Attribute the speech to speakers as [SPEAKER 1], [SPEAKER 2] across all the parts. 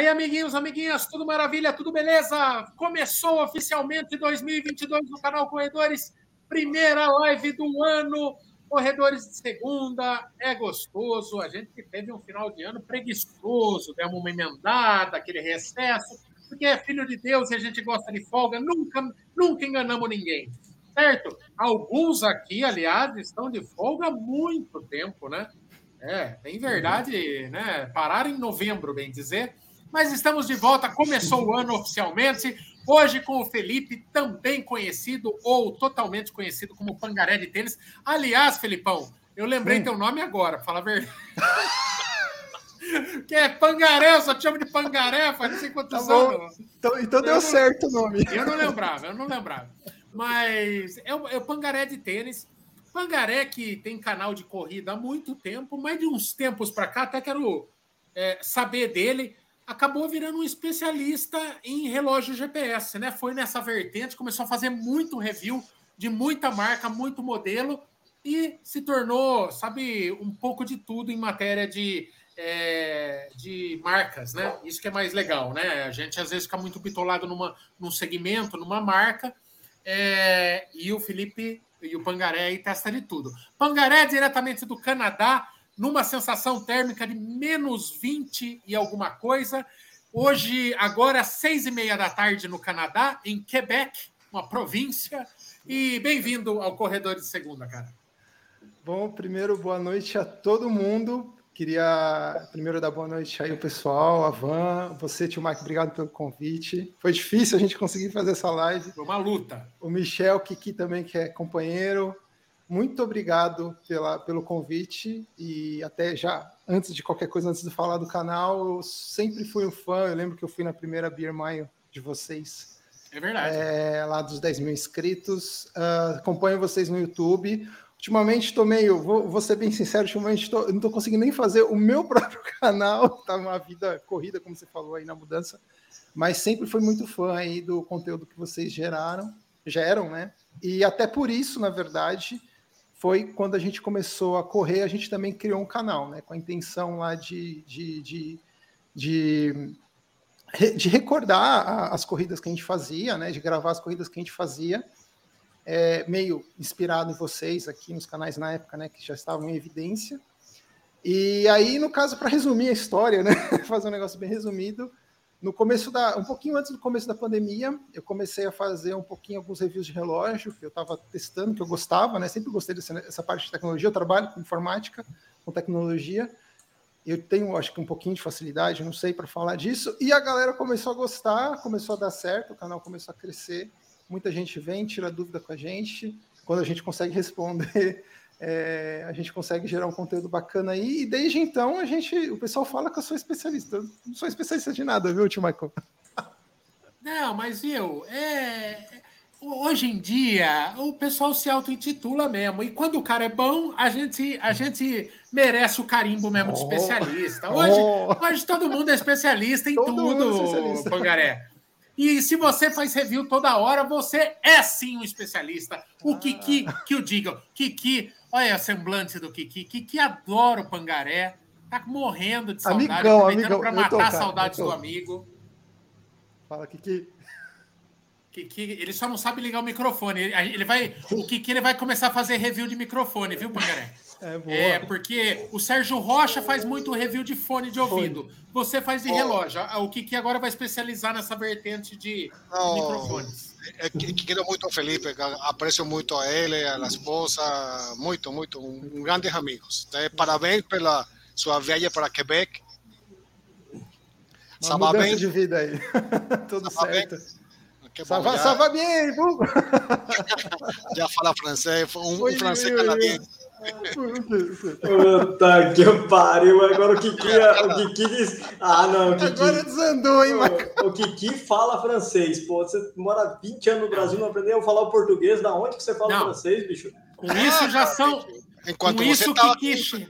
[SPEAKER 1] aí, amiguinhos, amiguinhas, tudo maravilha, tudo beleza? Começou oficialmente 2022 no canal Corredores, primeira live do ano. Corredores de segunda, é gostoso. A gente teve um final de ano preguiçoso, demos uma emendada, aquele recesso, porque é filho de Deus e a gente gosta de folga, nunca, nunca enganamos ninguém, certo? Alguns aqui, aliás, estão de folga há muito tempo, né? É, em verdade, né? Pararam em novembro, bem dizer. Mas estamos de volta, começou o ano oficialmente. Hoje com o Felipe, também conhecido ou totalmente conhecido como Pangaré de Tênis. Aliás, Felipão, eu lembrei hum. teu nome agora, fala a verdade. que é Pangaré, eu só te chamo de Pangaré faz não sei quantos tá anos.
[SPEAKER 2] Então, então deu não, certo o nome.
[SPEAKER 1] Eu não lembrava, eu não lembrava. Mas é o, é o Pangaré de Tênis. Pangaré que tem canal de corrida há muito tempo, mas de uns tempos para cá, até quero é, saber dele acabou virando um especialista em relógio GPS, né? Foi nessa vertente, começou a fazer muito review de muita marca, muito modelo e se tornou, sabe, um pouco de tudo em matéria de, é, de marcas, né? Isso que é mais legal, né? A gente às vezes fica muito bitolado numa, num segmento, numa marca, é, e o Felipe e o Pangaré aí testa de tudo. Pangaré diretamente do Canadá, numa sensação térmica de menos 20 e alguma coisa. Hoje, agora, seis e meia da tarde no Canadá, em Quebec, uma província. E bem-vindo ao Corredor de Segunda, cara.
[SPEAKER 2] Bom, primeiro, boa noite a todo mundo. Queria primeiro dar boa noite aí ao pessoal, a Van, você, tio Mike, obrigado pelo convite. Foi difícil a gente conseguir fazer essa live.
[SPEAKER 1] Foi uma luta.
[SPEAKER 2] O Michel, Kiki também, que é companheiro, muito obrigado pela, pelo convite e até já, antes de qualquer coisa, antes de falar do canal, eu sempre fui um fã, eu lembro que eu fui na primeira Beer Mile de vocês.
[SPEAKER 1] É verdade.
[SPEAKER 2] É, lá dos 10 mil inscritos. Uh, acompanho vocês no YouTube. Ultimamente estou meio, vou, vou, ser bem sincero, ultimamente tô, não estou conseguindo nem fazer o meu próprio canal, tá uma vida corrida, como você falou aí na mudança, mas sempre fui muito fã aí do conteúdo que vocês geraram, geram, né? E até por isso, na verdade, foi quando a gente começou a correr, a gente também criou um canal, né? Com a intenção lá de, de, de, de, de recordar as corridas que a gente fazia, né? De gravar as corridas que a gente fazia. É, meio inspirado em vocês aqui nos canais na época, né? Que já estavam em evidência. E aí, no caso, para resumir a história, né? Fazer um negócio bem resumido, no começo da, um pouquinho antes do começo da pandemia, eu comecei a fazer um pouquinho alguns reviews de relógio que eu estava testando, que eu gostava, né? Sempre gostei dessa, parte de tecnologia. Eu trabalho com informática, com tecnologia. Eu tenho, acho que um pouquinho de facilidade, não sei para falar disso. E a galera começou a gostar, começou a dar certo, o canal começou a crescer. Muita gente vem, tira dúvida com a gente. Quando a gente consegue responder, é, a gente consegue gerar um conteúdo bacana aí, e desde então a gente, o pessoal fala que eu sou especialista. Eu não sou especialista de nada, viu, tio Michael?
[SPEAKER 1] Não, mas viu, é, hoje em dia o pessoal se auto-intitula mesmo. E quando o cara é bom, a gente, a gente merece o carimbo mesmo de oh, especialista. Hoje, oh. hoje todo mundo é especialista em todo tudo, é Pangaré. E se você faz review toda hora, você é sim um especialista. O ah. Kiki, que o digam. Kiki, olha a semblante do Kiki. Kiki adora o pangaré. Tá morrendo de saudade.
[SPEAKER 2] Amigão, amigão.
[SPEAKER 1] Pra matar a saudade do amigo.
[SPEAKER 2] Fala, Kiki.
[SPEAKER 1] Kiki, ele só não sabe ligar o microfone. Ele, ele vai, o Kiki ele vai começar a fazer review de microfone, viu, Pangaré? É, é, porque o Sérgio Rocha faz muito review de fone de ouvido. Fone. Você faz de oh. relógio. O Kiki agora vai especializar nessa vertente de oh. microfones.
[SPEAKER 3] É, quero muito o Felipe, aprecio muito a ele, a esposa, muito, muito, um, grandes amigos. Então, parabéns pela sua viagem para Quebec.
[SPEAKER 2] Uma mudança bem? de vida aí. Tudo ça certo. Bem? Ça, va, ça va bien,
[SPEAKER 3] Já fala francês, um, um francês canadense.
[SPEAKER 4] Puta que pariu. Agora o Kiki, o Kiki diz. Ah, não. O Kiki,
[SPEAKER 2] Agora desandou, hein,
[SPEAKER 4] o, o Kiki fala francês. Pô, você mora 20 anos no Brasil, não aprendeu a falar o português. Da onde que você fala não. francês, bicho?
[SPEAKER 1] Com isso já são. Enquanto com isso, tava... Kiki,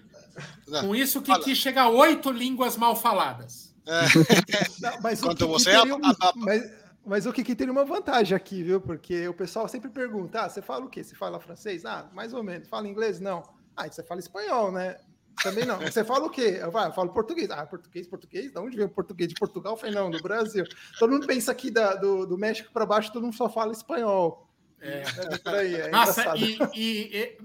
[SPEAKER 1] com isso, o Kiki chega a oito línguas mal faladas. É.
[SPEAKER 2] Não, mas Enquanto você. Um... Mas mas o Kiki tem uma vantagem aqui, viu? Porque o pessoal sempre pergunta: ah, você fala o quê? Você fala francês? Ah, mais ou menos. Fala inglês? Não. Ah, você fala espanhol, né? Também não. Você fala o quê? Eu, eu falo português. Ah, português, português? Da onde veio o português? De Portugal? Eu falei, não, do Brasil. Todo mundo pensa aqui da, do, do México para baixo, todo mundo só fala espanhol.
[SPEAKER 1] É. é, aí, é Nossa, e, e, e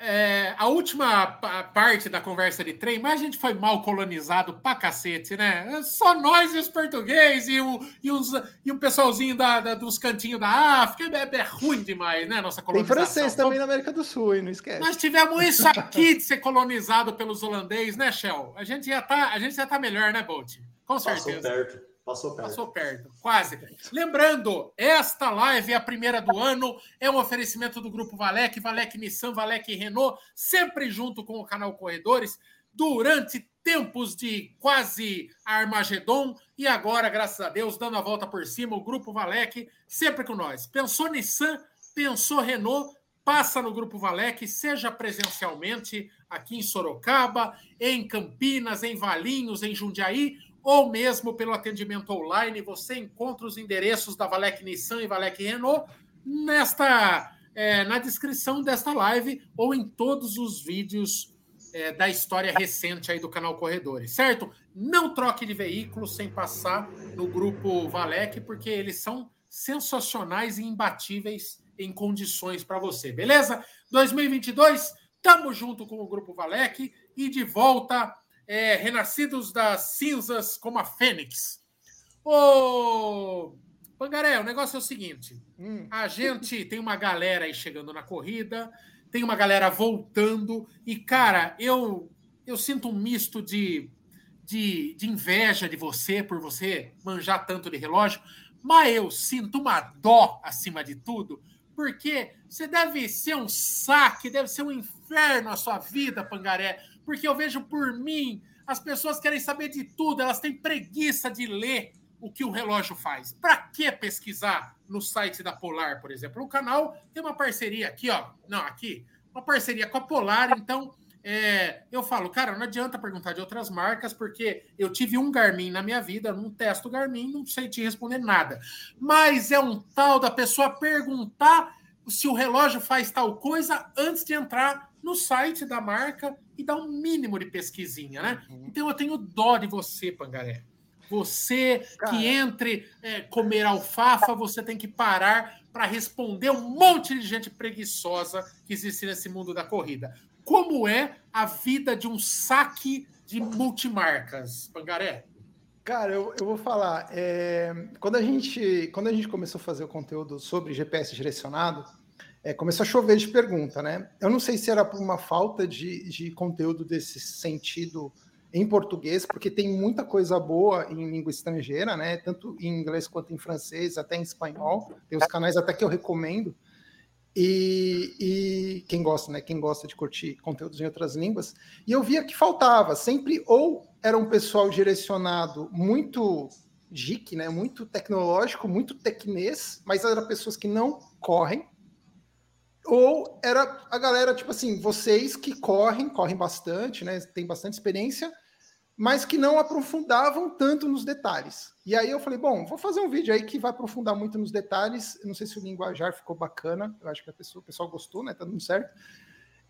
[SPEAKER 1] é, a última parte da conversa de trem, mas a gente foi mal colonizado pra cacete, né? Só nós e os portugueses e, o, e, os, e um pessoalzinho da, da, dos cantinhos da África. É, é, ruim demais, né? Nossa
[SPEAKER 2] colonização. Tem francês também na América do Sul, hein? não esquece.
[SPEAKER 1] Nós tivemos isso aqui de ser colonizado pelos holandeses, né, Shell? A gente já tá, a gente já tá melhor, né, Bolt? Com certeza.
[SPEAKER 4] Passou perto.
[SPEAKER 1] Passou perto. Passou perto, quase. Lembrando, esta live é a primeira do ano, é um oferecimento do Grupo Valec, Valec Nissan, Valec Renault, sempre junto com o canal Corredores, durante tempos de quase Armagedon, e agora, graças a Deus, dando a volta por cima, o Grupo Valec, sempre com nós. Pensou Nissan, pensou Renault, passa no Grupo Valec, seja presencialmente aqui em Sorocaba, em Campinas, em Valinhos, em Jundiaí, ou mesmo pelo atendimento online, você encontra os endereços da Valec Nissan e Valec Renault nesta, é, na descrição desta live ou em todos os vídeos é, da história recente aí do canal Corredores, certo? Não troque de veículo sem passar no grupo Valec, porque eles são sensacionais e imbatíveis em condições para você, beleza? 2022, estamos junto com o grupo Valec e de volta é, renascidos das cinzas como a fênix. Ô, Pangaré, o negócio é o seguinte: hum. a gente tem uma galera aí chegando na corrida, tem uma galera voltando, e, cara, eu, eu sinto um misto de, de, de inveja de você, por você manjar tanto de relógio, mas eu sinto uma dó acima de tudo, porque você deve ser um saque, deve ser um inferno a sua vida, Pangaré, porque eu vejo por mim, as pessoas querem saber de tudo, elas têm preguiça de ler o que o relógio faz. Para que pesquisar no site da Polar, por exemplo? O canal tem uma parceria aqui, ó. Não, aqui, uma parceria com a Polar, então é, eu falo, cara, não adianta perguntar de outras marcas, porque eu tive um Garmin na minha vida, não testo Garmin, não sei te responder nada. Mas é um tal da pessoa perguntar se o relógio faz tal coisa antes de entrar no site da marca e dar um mínimo de pesquisinha, né? Uhum. Então eu tenho dó de você, Pangaré. Você Cara. que entre é, comer alfafa, você tem que parar para responder um monte de gente preguiçosa que existe nesse mundo da corrida. Como é a vida de um saque de multimarcas, Pangaré?
[SPEAKER 2] Cara, eu, eu vou falar. É, quando, a gente, quando a gente começou a fazer o conteúdo sobre GPS direcionado, é, começou a chover de pergunta, né? Eu não sei se era por uma falta de, de conteúdo desse sentido em português, porque tem muita coisa boa em língua estrangeira, né? Tanto em inglês quanto em francês, até em espanhol. Tem os canais até que eu recomendo. E, e, quem gosta, né? Quem gosta de curtir conteúdos em outras línguas. E eu via que faltava sempre ou era um pessoal direcionado muito geek, né? Muito tecnológico, muito tecnês, mas eram pessoas que não correm, ou era a galera, tipo assim, vocês que correm, correm bastante, né? Tem bastante experiência, mas que não aprofundavam tanto nos detalhes. E aí eu falei, bom, vou fazer um vídeo aí que vai aprofundar muito nos detalhes. Não sei se o linguajar ficou bacana, eu acho que a pessoa, o pessoal gostou, né? Tá dando certo.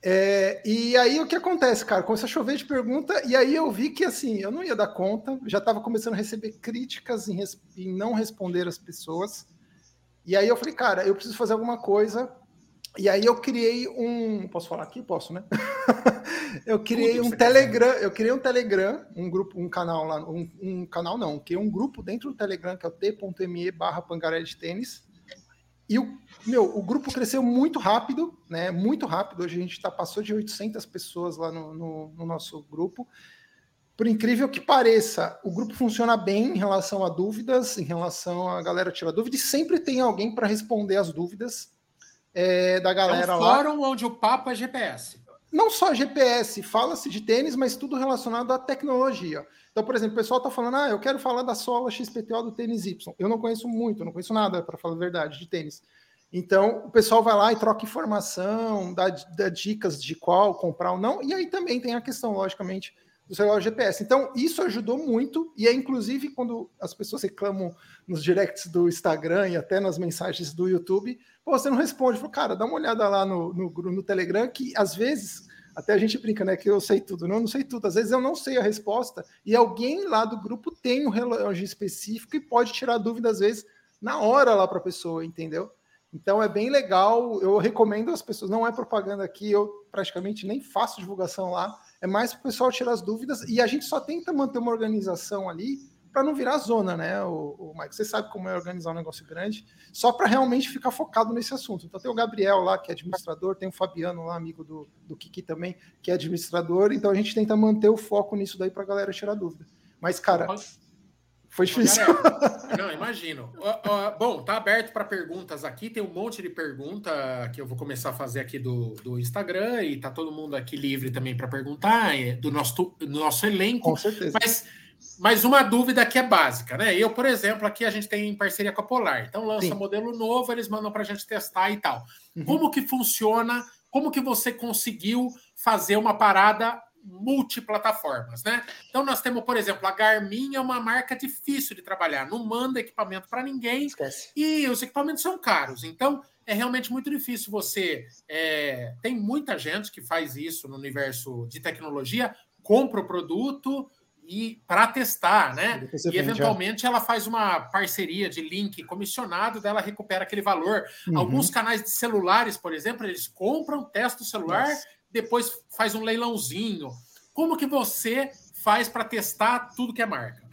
[SPEAKER 2] É, e aí o que acontece, cara? Começou a chover de pergunta, e aí eu vi que assim, eu não ia dar conta, já estava começando a receber críticas em, em não responder as pessoas. E aí eu falei, cara, eu preciso fazer alguma coisa e aí eu criei um. Posso falar aqui? Posso, né? eu criei um Telegram, eu criei um Telegram, um grupo, um canal lá, um, um canal não, que é um grupo dentro do Telegram, que é o t.me barra pangaré de tênis. E o meu, o grupo cresceu muito rápido, né? Muito rápido. Hoje a gente tá, passou de 800 pessoas lá no, no, no nosso grupo. Por incrível que pareça, o grupo funciona bem em relação a dúvidas, em relação a galera tirar dúvida, e sempre tem alguém para responder as dúvidas é, da galera
[SPEAKER 1] é um
[SPEAKER 2] lá.
[SPEAKER 1] fórum onde o papo é GPS.
[SPEAKER 2] Não só GPS, fala-se de tênis, mas tudo relacionado à tecnologia. Então, por exemplo, o pessoal está falando, ah, eu quero falar da sola XPTO do tênis Y. Eu não conheço muito, não conheço nada, para falar a verdade, de tênis. Então, o pessoal vai lá e troca informação, dá, dá, dicas de qual comprar ou não. E aí também tem a questão, logicamente, do celular GPS. Então, isso ajudou muito. E é inclusive quando as pessoas reclamam nos directs do Instagram e até nas mensagens do YouTube, você não responde. Falei, cara, dá uma olhada lá no, no, no Telegram, que às vezes Até a gente brinca, né? Que eu sei tudo. Não, não sei tudo. Às vezes eu não sei a resposta e alguém lá do grupo tem um relógio específico e pode tirar dúvida, às vezes, na hora lá para a pessoa, entendeu? Então é bem legal. Eu recomendo as pessoas. Não é propaganda aqui, eu praticamente nem faço divulgação lá. É mais para o pessoal tirar as dúvidas e a gente só tenta manter uma organização ali para não virar zona, né, o, o Mike? Você sabe como é organizar um negócio grande, só para realmente ficar focado nesse assunto. Então tem o Gabriel lá, que é administrador, tem o Fabiano lá, amigo do, do Kiki também, que é administrador, então a gente tenta manter o foco nisso daí para a galera tirar dúvida. Mas, cara, foi difícil.
[SPEAKER 1] Não, imagino. bom, tá aberto para perguntas aqui. Tem um monte de pergunta que eu vou começar a fazer aqui do, do Instagram e tá todo mundo aqui livre também para perguntar é, do nosso, do nosso elenco.
[SPEAKER 2] Com certeza.
[SPEAKER 1] Mas mas uma dúvida que é básica, né? Eu, por exemplo, aqui a gente tem parceria com a Polar. Então lança Sim. modelo novo, eles mandam para a gente testar e tal. Uhum. Como que funciona? Como que você conseguiu fazer uma parada multiplataformas, né? Então nós temos, por exemplo, a Garmin é uma marca difícil de trabalhar, não manda equipamento para ninguém
[SPEAKER 2] Esquece.
[SPEAKER 1] e os equipamentos são caros. Então é realmente muito difícil você. É... tem muita gente que faz isso no universo de tecnologia, compra o produto, e para testar, né? E eventualmente ela faz uma parceria de link comissionado, dela recupera aquele valor. Uhum. Alguns canais de celulares, por exemplo, eles compram, testam o celular, Nossa. Depois faz um leilãozinho. Como que você faz para testar tudo que é marca?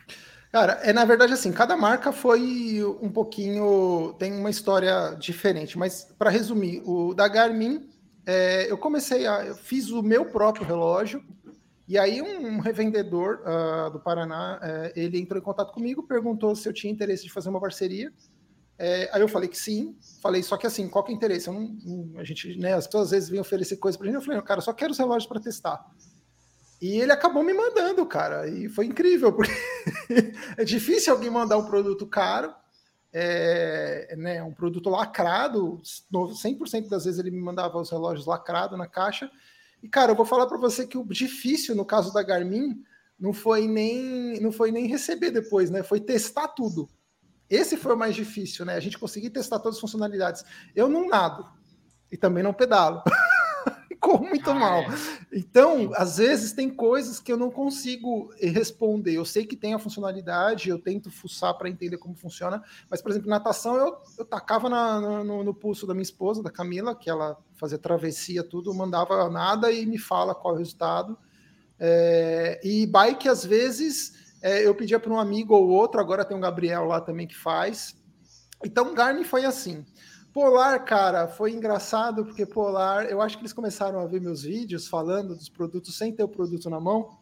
[SPEAKER 2] Cara, é na verdade assim, cada marca foi um pouquinho, tem uma história diferente, mas para resumir, o da Garmin, é, eu comecei a, eu fiz o meu próprio relógio, e aí um revendedor uh, do Paraná, uh, ele entrou em contato comigo, perguntou se eu tinha interesse de fazer uma parceria. É, aí eu falei que sim, falei, só que assim, qual que é o interesse? Não, não, a gente, né, as pessoas às vezes vêm oferecer coisa pra gente, eu falei, cara, só quero os relógios para testar. E ele acabou me mandando, cara, e foi incrível, porque é difícil alguém mandar um produto caro, é, né, um produto lacrado, 100% das vezes ele me mandava os relógios lacrados na caixa, e, cara, eu vou falar para você que o difícil no caso da Garmin não foi nem não foi nem receber depois, né? Foi testar tudo. Esse foi o mais difícil, né? A gente conseguir testar todas as funcionalidades. Eu não nado e também não pedalo. corro muito ah, mal. É. Então, às vezes tem coisas que eu não consigo responder. Eu sei que tem a funcionalidade, eu tento fuçar para entender como funciona, mas, por exemplo, natação eu, eu tacava na, no, no, pulso da minha esposa, da Camila, que ela fazia travessia, tudo, mandava nada e me fala qual é o resultado. É, e bike, às vezes, é, eu pedia para um amigo ou outro, agora tem um Gabriel lá também que faz. Então, Garmin foi assim. Polar, cara, foi engraçado porque Polar, eu acho que eles começaram a ver meus vídeos falando dos produtos sem ter o produto na mão,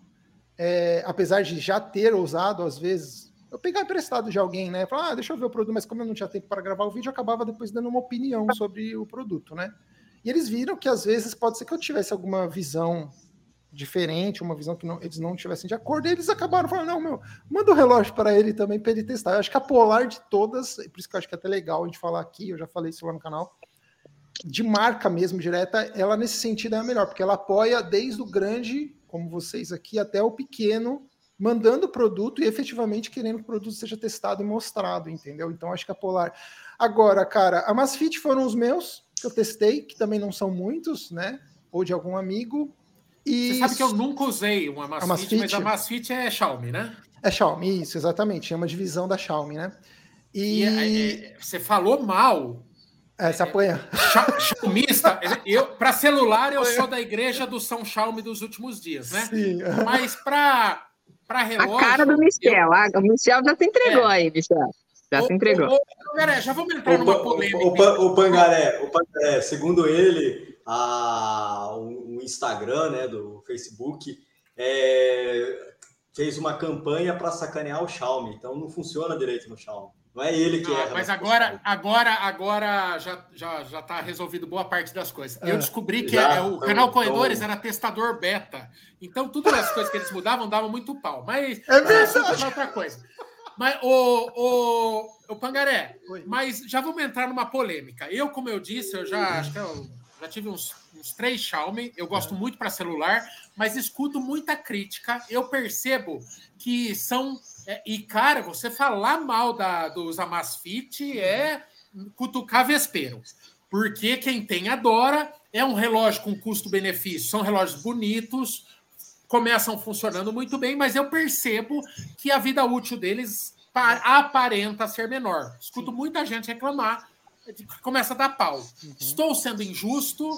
[SPEAKER 2] é, apesar de já ter usado às vezes. Eu pegar emprestado de alguém, né? Falar, ah, deixa eu ver o produto, mas como eu não tinha tempo para gravar o vídeo, eu acabava depois dando uma opinião sobre o produto, né? E eles viram que às vezes pode ser que eu tivesse alguma visão diferente, uma visão que não, eles não tivessem de acordo, e eles acabaram falando, não, meu, manda o um relógio para ele também para ele testar. Eu acho que a Polar de todas, por isso que eu acho que é até legal a gente falar aqui, eu já falei isso lá no canal, de marca mesmo, direta, ela nesse sentido é a melhor, porque ela apoia desde o grande, como vocês aqui, até o pequeno, mandando o produto e efetivamente querendo que o produto seja testado e mostrado, entendeu? Então acho que a Polar. Agora, cara, a Masfit foram os meus, que eu testei, que também não são muitos, né? Ou de algum amigo,
[SPEAKER 1] e... Você sabe que eu nunca usei uma Masfit, Masfit, mas a Masfit é Xiaomi, né?
[SPEAKER 2] É Xiaomi, isso, exatamente. É uma divisão da Xiaomi, né?
[SPEAKER 1] E, e é, é, você falou mal.
[SPEAKER 2] É, você apanha.
[SPEAKER 1] Xiaomista. eu, para celular, eu sou da igreja do São Xiaomi dos últimos dias, né? Sim. Mas para para relógio.
[SPEAKER 5] A cara do Michel. Eu... o Michel já se entregou é. aí, Michel. Já o, se entregou. O,
[SPEAKER 1] o, já vamos entrar numa polêmica.
[SPEAKER 4] O, o, Pangaré, o Pangaré, segundo ele, a, o, Instagram, né, do Facebook, é, fez uma campanha para sacanear o Xiaomi. Então não funciona direito no Xiaomi. Não é ele que é.
[SPEAKER 1] Mas agora, agora, agora já já já está resolvido boa parte das coisas. Eu é. descobri que já, é, o então, canal Corredores então... era testador beta. Então todas as coisas que eles mudavam davam muito pau. Mas é, é outra coisa. Mas o, o, o Pangaré, Oi. mas já vamos entrar numa polêmica. Eu, como eu disse, eu já acho que eu já tive uns, uns três Xiaomi, eu gosto muito para celular, mas escuto muita crítica. Eu percebo que são. É, e, cara, você falar mal da, dos Amazfit é cutucar vespeiro. Porque quem tem adora, é um relógio com custo-benefício, são relógios bonitos, começam funcionando muito bem, mas eu percebo que a vida útil deles aparenta ser menor. Escuto muita gente reclamar, começa a dar pau. Uhum. Estou sendo injusto,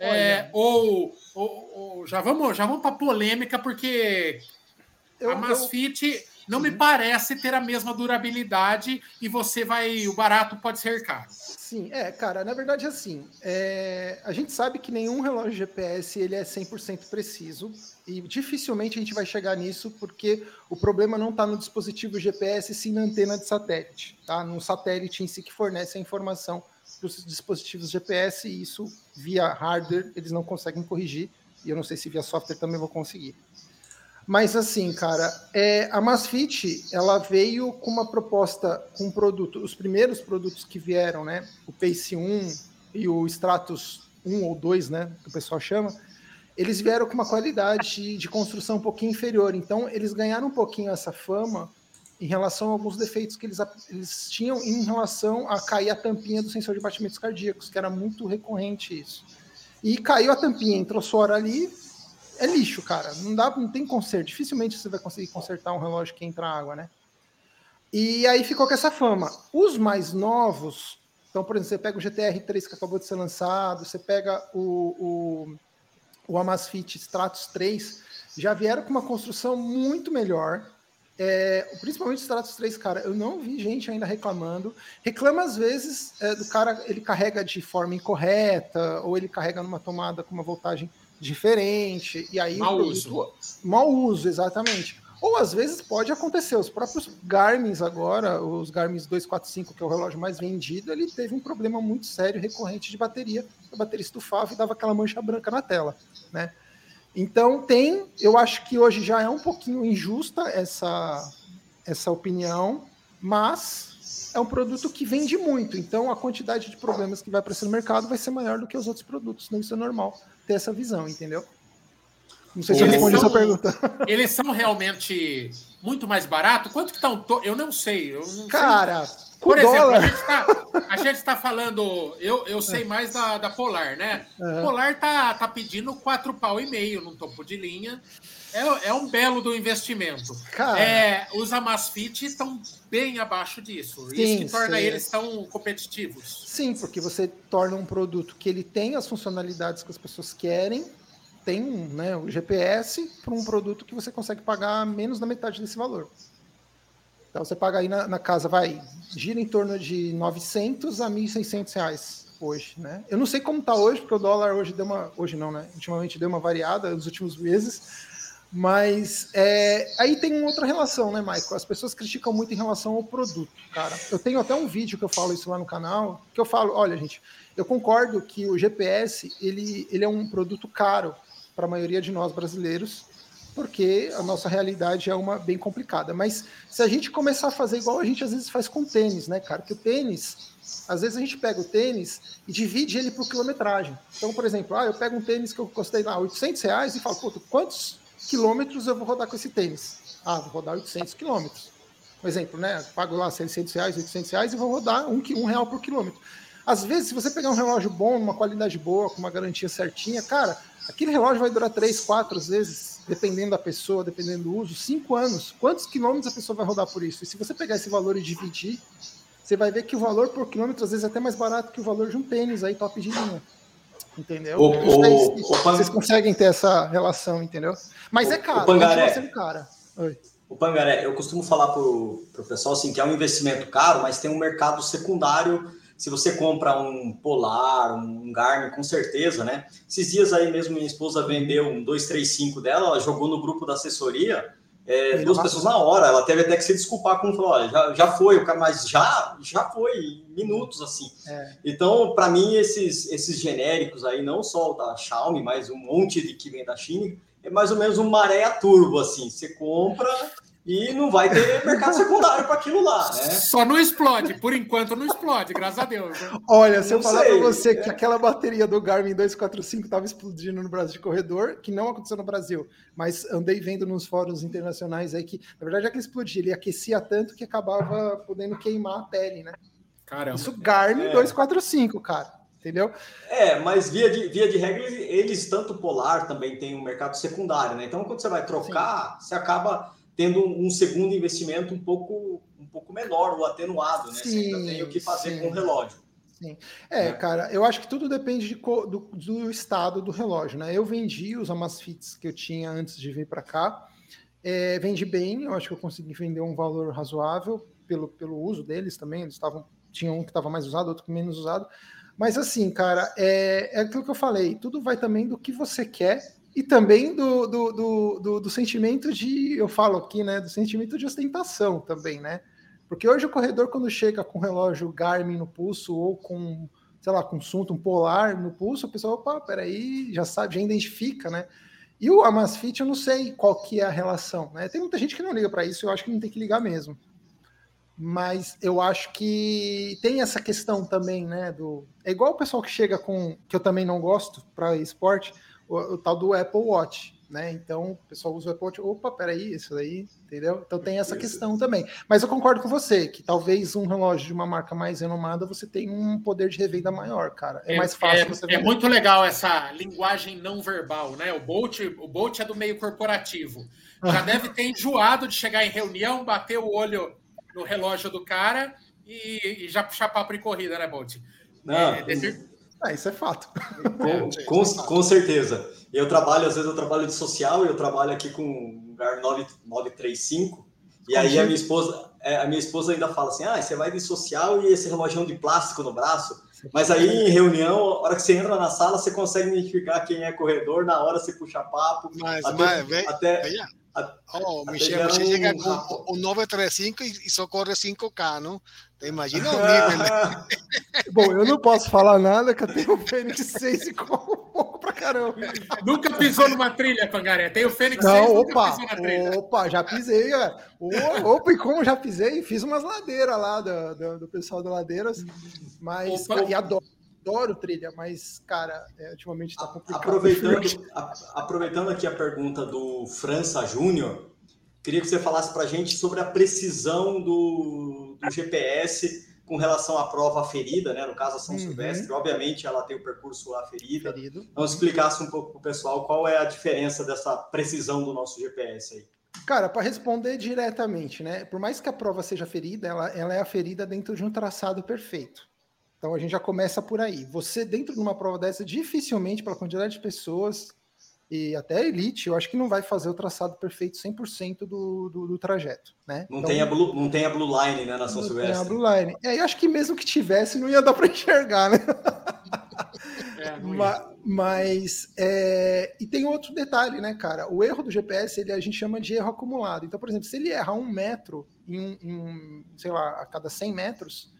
[SPEAKER 1] é, ou, ou, ou, já vamos, já vamos para polêmica, porque eu, a Masfit. Não me parece ter a mesma durabilidade e você vai. O barato pode ser caro.
[SPEAKER 2] Sim, é, cara, na verdade, assim, é, a gente sabe que nenhum relógio GPS ele é 100% preciso e dificilmente a gente vai chegar nisso porque o problema não está no dispositivo GPS, sim na antena de satélite, tá? No satélite em si que fornece a informação para os dispositivos GPS e isso via hardware eles não conseguem corrigir e eu não sei se via software também vou conseguir. Mas assim, cara, é, a Masfit ela veio com uma proposta, com um produto, os primeiros produtos que vieram, né? O Pace 1 e o Stratus 1 ou 2, né? Que o pessoal chama, eles vieram com uma qualidade de construção um pouquinho inferior. Então, eles ganharam um pouquinho essa fama em relação a alguns defeitos que eles, eles tinham em relação a cair a tampinha do sensor de batimentos cardíacos, que era muito recorrente isso. E caiu a tampinha, entrou suor ali, é lixo, cara. Não dá, não tem conserto. Dificilmente você vai conseguir consertar um relógio que entra água, né? E aí ficou com essa fama. Os mais novos, então, por exemplo, você pega o GTR3 que acabou de ser lançado, você pega o, o, o Amazfit Stratos 3, já vieram com uma construção muito melhor. É, principalmente o Stratos 3, cara, eu não vi gente ainda reclamando. Reclama às vezes é, do cara, ele carrega de forma incorreta, ou ele carrega numa tomada com uma voltagem diferente, e aí.
[SPEAKER 1] Mau uso.
[SPEAKER 2] Mau uso, exatamente. Ou às vezes pode acontecer, os próprios Garmin agora, os Garmin 245, que é o relógio mais vendido, ele teve um problema muito sério, recorrente de bateria. A bateria estufava e dava aquela mancha branca na tela, né? Então tem, eu acho que hoje já é um pouquinho injusta essa, essa opinião, mas é um produto que vende muito, então a quantidade de problemas que vai aparecer no mercado vai ser maior do que os outros produtos, não isso é normal ter essa visão, entendeu?
[SPEAKER 1] Não sei se eu respondi essa pergunta. Eles são realmente muito mais baratos? Quanto que estão? Eu não sei. Eu não
[SPEAKER 2] Cara,
[SPEAKER 1] sei. por exemplo, a gente está tá falando. Eu, eu sei mais da, da Polar, né? Uhum. Polar tá, tá pedindo quatro pau e meio no topo de linha. É, é um belo do investimento. Cara. É, os Amazfit estão bem abaixo disso. Sim, Isso que torna sim. eles tão competitivos.
[SPEAKER 2] Sim, porque você torna um produto que ele tem as funcionalidades que as pessoas querem, tem né, o GPS para um produto que você consegue pagar menos da metade desse valor. Então você paga aí na, na casa, vai, gira em torno de 900 a 1.600 reais hoje, né? Eu não sei como está hoje, porque o dólar hoje deu uma, hoje não, né? Ultimamente deu uma variada nos últimos meses, mas é, aí tem uma outra relação, né, Michael? As pessoas criticam muito em relação ao produto, cara. Eu tenho até um vídeo que eu falo isso lá no canal, que eu falo, olha, gente, eu concordo que o GPS ele, ele é um produto caro para a maioria de nós brasileiros, porque a nossa realidade é uma bem complicada. Mas se a gente começar a fazer igual a gente às vezes faz com tênis, né, cara? Que o tênis, às vezes a gente pega o tênis e divide ele por quilometragem. Então, por exemplo, ah, eu pego um tênis que eu custei lá 800 reais e falo, quantos quilômetros eu vou rodar com esse tênis? Ah, vou rodar 800 quilômetros. Por exemplo, né? Pago lá 600 reais, 800 reais e vou rodar um, um real por quilômetro. Às vezes, se você pegar um relógio bom, uma qualidade boa, com uma garantia certinha, cara, aquele relógio vai durar 3, 4 vezes, dependendo da pessoa, dependendo do uso, 5 anos. Quantos quilômetros a pessoa vai rodar por isso? E se você pegar esse valor e dividir, você vai ver que o valor por quilômetro às vezes é até mais barato que o valor de um tênis aí top de linha. Entendeu? O, o, o, vocês conseguem ter essa relação, entendeu? Mas é caro, o Pangaré, sendo cara. Oi.
[SPEAKER 4] O Pangaré, eu costumo falar para o pessoal assim, que é um investimento caro, mas tem um mercado secundário. Se você compra um Polar, um Garmin, com certeza, né? Esses dias aí mesmo minha esposa vendeu um 235 dela, ela jogou no grupo da assessoria, é, duas pessoas na hora, ela teve até que se desculpar com falou, olha, já, já foi, o cara, mas já, já foi, minutos assim. É. Então, para mim, esses, esses genéricos aí, não só o da Xiaomi, mas um monte de que vem da China, é mais ou menos um maré turbo, assim. Você compra, e não vai ter mercado secundário para aquilo lá, né?
[SPEAKER 1] Só não explode, por enquanto não explode, graças a Deus. Né?
[SPEAKER 2] Olha, se eu falar para você é. que aquela bateria do Garmin 245 estava explodindo no Brasil de corredor, que não aconteceu no Brasil, mas andei vendo nos fóruns internacionais aí que, na verdade, é que explodia, ele aquecia tanto que acabava podendo queimar a pele, né? Caramba. Isso Garmin é. 245, cara. entendeu?
[SPEAKER 4] É, mas via de, via de regra, eles, eles, tanto polar também tem um mercado secundário, né? Então, quando você vai trocar, Sim. você acaba tendo um, segundo investimento um pouco, um pouco menor ou atenuado, né? Sim, você tem o que fazer sim. com o relógio.
[SPEAKER 2] Sim. É, é, cara, eu acho que tudo depende de, do, do, estado do relógio, né? Eu vendi os Amazfits que eu tinha antes de vir para cá, é, vendi bem, eu acho que eu consegui vender um valor razoável pelo, pelo uso deles também, eles estavam, tinha um que estava mais usado, outro que menos usado, mas assim, cara, é, é aquilo que eu falei, tudo vai também do que você quer e também do, do, do, do, do sentimento de, eu falo aqui, né, do sentimento de ostentação também, né? Porque hoje o corredor, quando chega com relógio Garmin no pulso ou com, sei lá, com um polar no pulso, a pessoa, opa, peraí, já sabe, já identifica, né? E o Amazfit, eu não sei qual que é a relação, né? Tem muita gente que não liga para isso, eu acho que não tem que ligar mesmo. Mas eu acho que tem essa questão também, né? Do... É igual o pessoal que chega com, que eu também não gosto para esporte, o, o tal do Apple Watch né? Então, o pessoal usa o Apple Watch, opa, peraí, isso aí, entendeu? Então tem essa questão também. Mas eu concordo com você, que talvez um relógio de uma marca mais renomada, você tem um poder de revenda maior, cara. É, é mais fácil
[SPEAKER 1] é,
[SPEAKER 2] você
[SPEAKER 1] É muito legal essa linguagem não verbal, né? O Bolt, o Bolt é do meio corporativo. Já deve ter enjoado de chegar em reunião, bater o olho no relógio do cara e, e já puxar papo em corrida, né, Bolt?
[SPEAKER 2] Não, é, desse... ah, isso é fato.
[SPEAKER 4] Com, com, com certeza. Eu trabalho, às vezes eu trabalho de social e eu trabalho aqui com um lugar 935. E aí a minha esposa, é, a minha esposa ainda fala assim: ah, você vai de social e esse relógio de plástico no braço. Mas aí em reunião, a hora que você entra na sala, você consegue identificar quem é corredor, na hora você puxa papo.
[SPEAKER 3] Mas, até, mas vem, até, Oh, Michel, você chega com o 935 e só corre 5K, não? Imagina o nível.
[SPEAKER 2] Bom, eu não posso falar nada, que eu tenho o Fênix 6 e corro pouco pra caramba.
[SPEAKER 1] Nunca pisou numa trilha, Pangaré. Tem o Fênix
[SPEAKER 2] não, 6 opa, Opa, já pisei, cara. Opa, e como já pisei, fiz umas ladeiras lá do, do, do pessoal da Ladeiras, mas opa. e adoro adoro trilha, mas, cara, é, ultimamente tá complicado.
[SPEAKER 4] Aproveitando, a, aproveitando aqui a pergunta do França Júnior, queria que você falasse para a gente sobre a precisão do, do, GPS com relação à prova aferida, né? No caso, a São uhum. Silvestre, obviamente ela tem o percurso aferido. Aferido. Então, explicasse um pouco para o pessoal qual é a diferença dessa precisão do nosso GPS aí.
[SPEAKER 2] Cara, para responder diretamente, né? Por mais que a prova seja ferida, ela, ela é aferida dentro de um traçado perfeito. Então a gente já começa por aí. Você, dentro de uma prova dessa, dificilmente, pela quantidade de pessoas e até a elite, eu acho que não vai fazer o traçado perfeito 100% do, do, do trajeto. Né?
[SPEAKER 4] Não, então, tem a blue, não tem a Blue Line né, na São Silvestre. Tem a
[SPEAKER 2] Blue Line. É, eu acho que mesmo que tivesse, não ia dar para enxergar, né? É, mas, mas é... e tem outro detalhe, né, cara? O erro do GPS ele a gente chama de erro acumulado. Então, por exemplo, se ele erra um metro em, em sei lá, a cada 100 metros,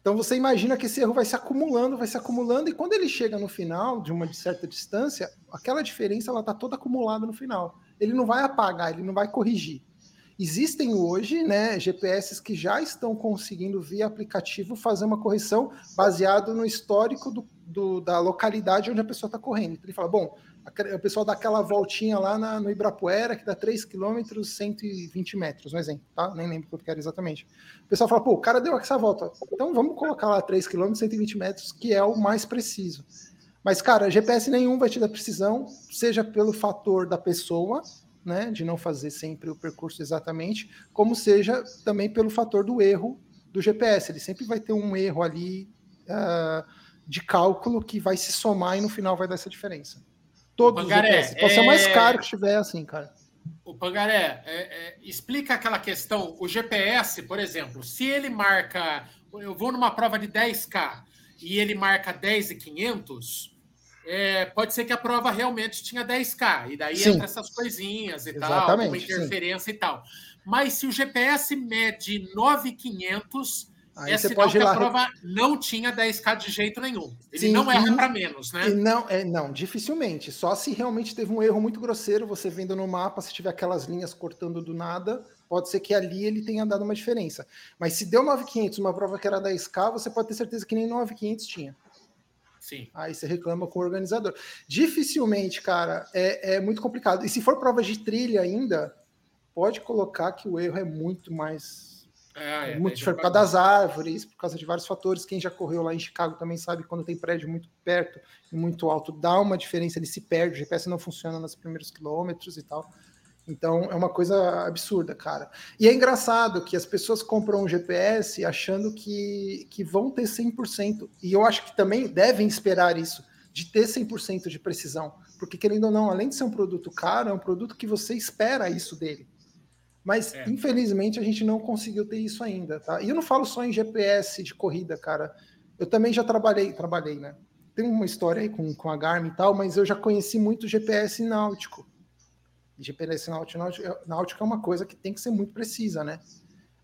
[SPEAKER 2] então você imagina que esse erro vai se acumulando, vai se acumulando, e quando ele chega no final, de uma certa distância, aquela diferença ela está toda acumulada no final. Ele não vai apagar, ele não vai corrigir. Existem hoje né, GPS que já estão conseguindo, via aplicativo, fazer uma correção baseado no histórico do, do, da localidade onde a pessoa está correndo. Então ele fala: bom, o pessoal dá aquela voltinha lá na, no Ibirapuera, que dá 3 km, 120 metros, um exemplo, tá? Nem lembro quanto que era exatamente. O pessoal fala, pô, o cara deu essa volta. Então vamos colocar lá 3 km, 120 metros, que é o mais preciso. Mas, cara, GPS nenhum vai te dar precisão, seja pelo fator da pessoa, né, de não fazer sempre o percurso exatamente, como seja também pelo fator do erro do GPS. Ele sempre vai ter um erro ali uh, de cálculo que vai se somar e no final vai dar essa diferença. Todos Pangaré, os Pode ser o mais é- caro que tiver assim, cara.
[SPEAKER 1] O Pangaré, é, é, explica aquela questão. O GPS, por exemplo, se ele marca. Eu vou numa prova de 10K e ele marca 10,500, é, pode ser que a prova realmente tinha 10K. E daí sim. entra essas coisinhas e Exatamente, tal, uma interferência sim. e tal. Mas se o GPS mede 9,500 Aí é você pode ir lá... a prova não tinha 10K de jeito nenhum. Ele Sim, não erra para menos, né?
[SPEAKER 2] não, é, não, dificilmente. Só se realmente teve um erro muito grosseiro, você vendo no mapa, se tiver aquelas linhas cortando do nada, pode ser que ali ele tenha dado uma diferença. Mas se deu 9,500, uma prova que era 10K, você pode ter certeza que nem 9,500 tinha.
[SPEAKER 1] Sim.
[SPEAKER 2] Aí você reclama com o organizador. Dificilmente, cara, é, é muito complicado. E se for prova de trilha ainda, pode colocar que o erro é muito mais É, é, muito diferente por causa das árvores, por causa de vários fatores. Quem já correu lá em Chicago também sabe quando tem prédio muito perto e muito alto, dá uma diferença, ele se perde, o GPS não funciona nos primeiros quilômetros e tal. Então é uma coisa absurda, cara. E é engraçado que as pessoas compram um GPS achando que, que vão ter 100%. E eu acho que também devem esperar isso, de ter 100% de precisão. Porque, querendo ou não, além de ser um produto caro, é um produto que você espera isso dele. Mas, é. infelizmente, a gente não conseguiu ter isso ainda, tá? E eu não falo só em GPS de corrida, cara. Eu também já trabalhei, trabalhei, né? Tem uma história aí com, com a Garmin e tal, mas eu já conheci muito GPS náutico. GPS náutico, náutico é uma coisa que tem que ser muito precisa, né?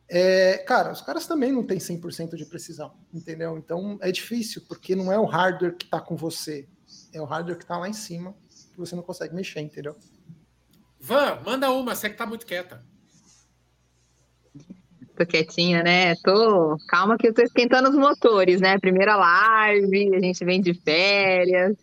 [SPEAKER 2] É, cara, os caras também não têm 100% de precisão, entendeu? Então é difícil, porque não é o hardware que está com você, é o hardware que está lá em cima, que você não consegue mexer, entendeu?
[SPEAKER 1] Van, manda uma, você que tá muito quieta.
[SPEAKER 5] Tô quietinha, né? Tô. Calma que eu tô esquentando os motores, né? Primeira live, a gente vem de férias.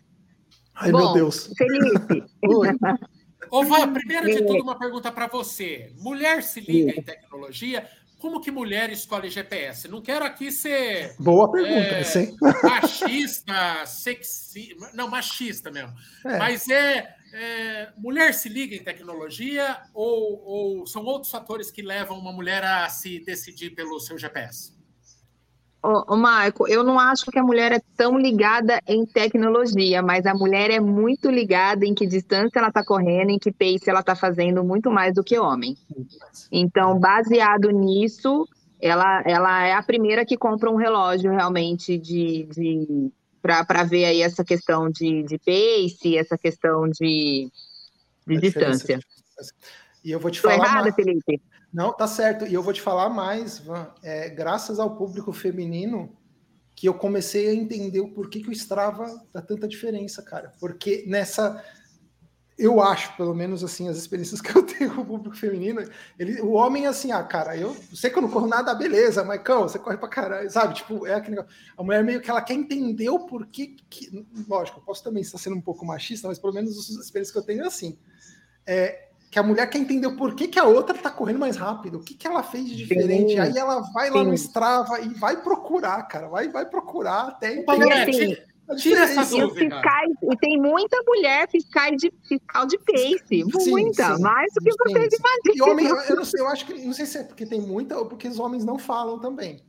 [SPEAKER 2] Ai, Bom, meu Deus.
[SPEAKER 5] Felipe.
[SPEAKER 1] Ô, Vã, primeiro de tudo, uma pergunta para você. Mulher se liga em tecnologia? Como que mulher escolhe GPS? Não quero aqui ser.
[SPEAKER 2] Boa pergunta, é, sim.
[SPEAKER 1] Machista, sexy. Não, machista mesmo. É. Mas é, é, Mulher se liga em tecnologia ou, ou são outros fatores que levam uma mulher a se decidir pelo seu GPS?
[SPEAKER 5] Ô, ô, Marco, eu não acho que a mulher é tão ligada em tecnologia, mas a mulher é muito ligada em que distância ela está correndo, em que pace ela está fazendo, muito mais do que homem. Então, baseado nisso, ela, ela é a primeira que compra um relógio realmente de, de para ver aí essa questão de, de pace, essa questão de, de distância.
[SPEAKER 2] E eu vou te Tô falar.
[SPEAKER 5] Errada, mais... Felipe?
[SPEAKER 2] Não, tá certo. E eu vou te falar mais, Van. É, graças ao público feminino que eu comecei a entender o porquê que o Strava dá tanta diferença, cara. Porque nessa. Eu acho, pelo menos assim, as experiências que eu tenho com o público feminino, ele, o homem é assim, ah, cara, eu sei que eu não corro nada, beleza, mas cão, você corre pra caralho, sabe? Tipo, é aquele negócio. A mulher meio que ela quer entender o porquê que. Lógico, eu posso também estar sendo um pouco machista, mas pelo menos as experiências que eu tenho é assim. É, que a mulher quer entender o porquê que a outra tá correndo mais rápido, o que, que ela fez de diferente. Sim, aí ela vai sim. lá no Strava e vai procurar, cara, vai, vai procurar até
[SPEAKER 5] entender. Tira essa dúvida. Fiscais, e tem muita mulher fiscal de, fiscal de pace, muita, sim, mais do que vocês imaginam.
[SPEAKER 2] E homem, eu, eu, não sei, eu acho que não sei se é porque tem muita ou porque os homens não falam também.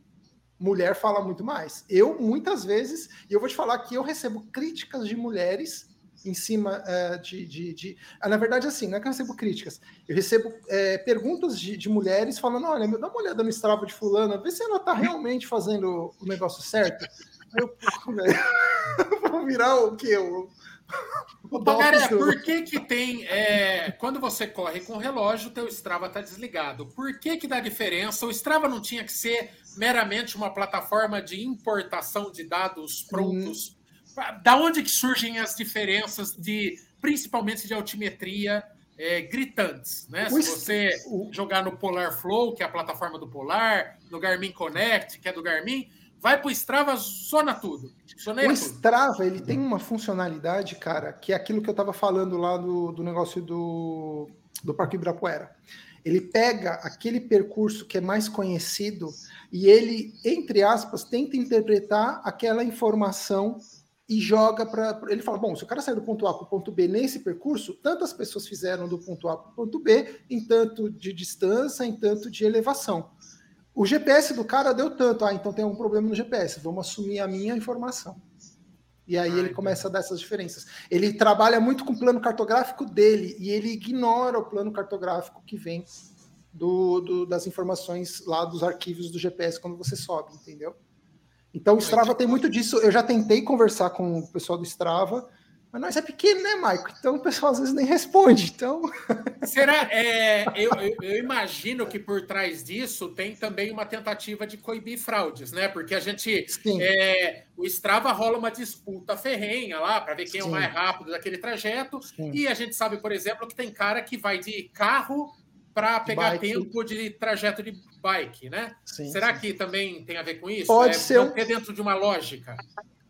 [SPEAKER 2] Mulher fala muito mais. Eu, muitas vezes, e eu vou te falar que eu recebo críticas de mulheres em cima uh, de, de, de... Ah, na verdade, assim, não é que eu recebo críticas. Eu recebo é, perguntas de, de, mulheres falando: olha, dá uma olhada no Strava de fulana, vê se ela está realmente fazendo o negócio certo. Aí eu, pô, velho, vou virar o quê? O,
[SPEAKER 1] o Pagaré, por que que tem... É, quando você corre com relógio, o teu Strava está desligado. Por que que dá diferença? O Strava não tinha que ser meramente uma plataforma de importação de dados prontos hum da onde que surgem as diferenças de, principalmente de altimetria, é, gritantes, né? Se você jogar no Polar Flow, que é a plataforma do Polar, no Garmin Connect, que é do Garmin, vai para o Strava, zona tudo.
[SPEAKER 2] Soneia o Strava, ele tem uma funcionalidade, cara, que é aquilo que eu estava falando lá do, do negócio do, do Parque Ibirapuera. Ele pega aquele percurso que é mais conhecido e ele, entre aspas, tenta interpretar aquela informação e joga para. Ele fala: bom, se o cara sair do ponto A para o ponto B nesse percurso, tantas pessoas fizeram do ponto A para o ponto B, em tanto de distância, em tanto de elevação. O GPS do cara deu tanto, ah, então tem um problema no GPS, vamos assumir a minha informação. E aí Ai, ele começa a dar essas diferenças. Ele trabalha muito com o plano cartográfico dele e ele ignora o plano cartográfico que vem do, do, das informações lá dos arquivos do GPS quando você sobe, entendeu? Então o Strava tem muito disso. Eu já tentei conversar com o pessoal do Strava, mas nós é pequeno, né, Maico? Então o pessoal às vezes nem responde. Então.
[SPEAKER 1] Será? É, eu, eu, imagino que por trás disso tem também uma tentativa de coibir fraudes, né? Porque a gente. É, o Strava rola uma disputa ferrenha lá para ver quem Sim. é o mais rápido daquele trajeto. Sim. E a gente sabe, por exemplo, que tem cara que vai de carro para pegar bike. tempo de trajeto de bike, né? Sim, Será sim. que também tem a ver com isso?
[SPEAKER 2] Pode é, ser um...
[SPEAKER 1] dentro de uma lógica.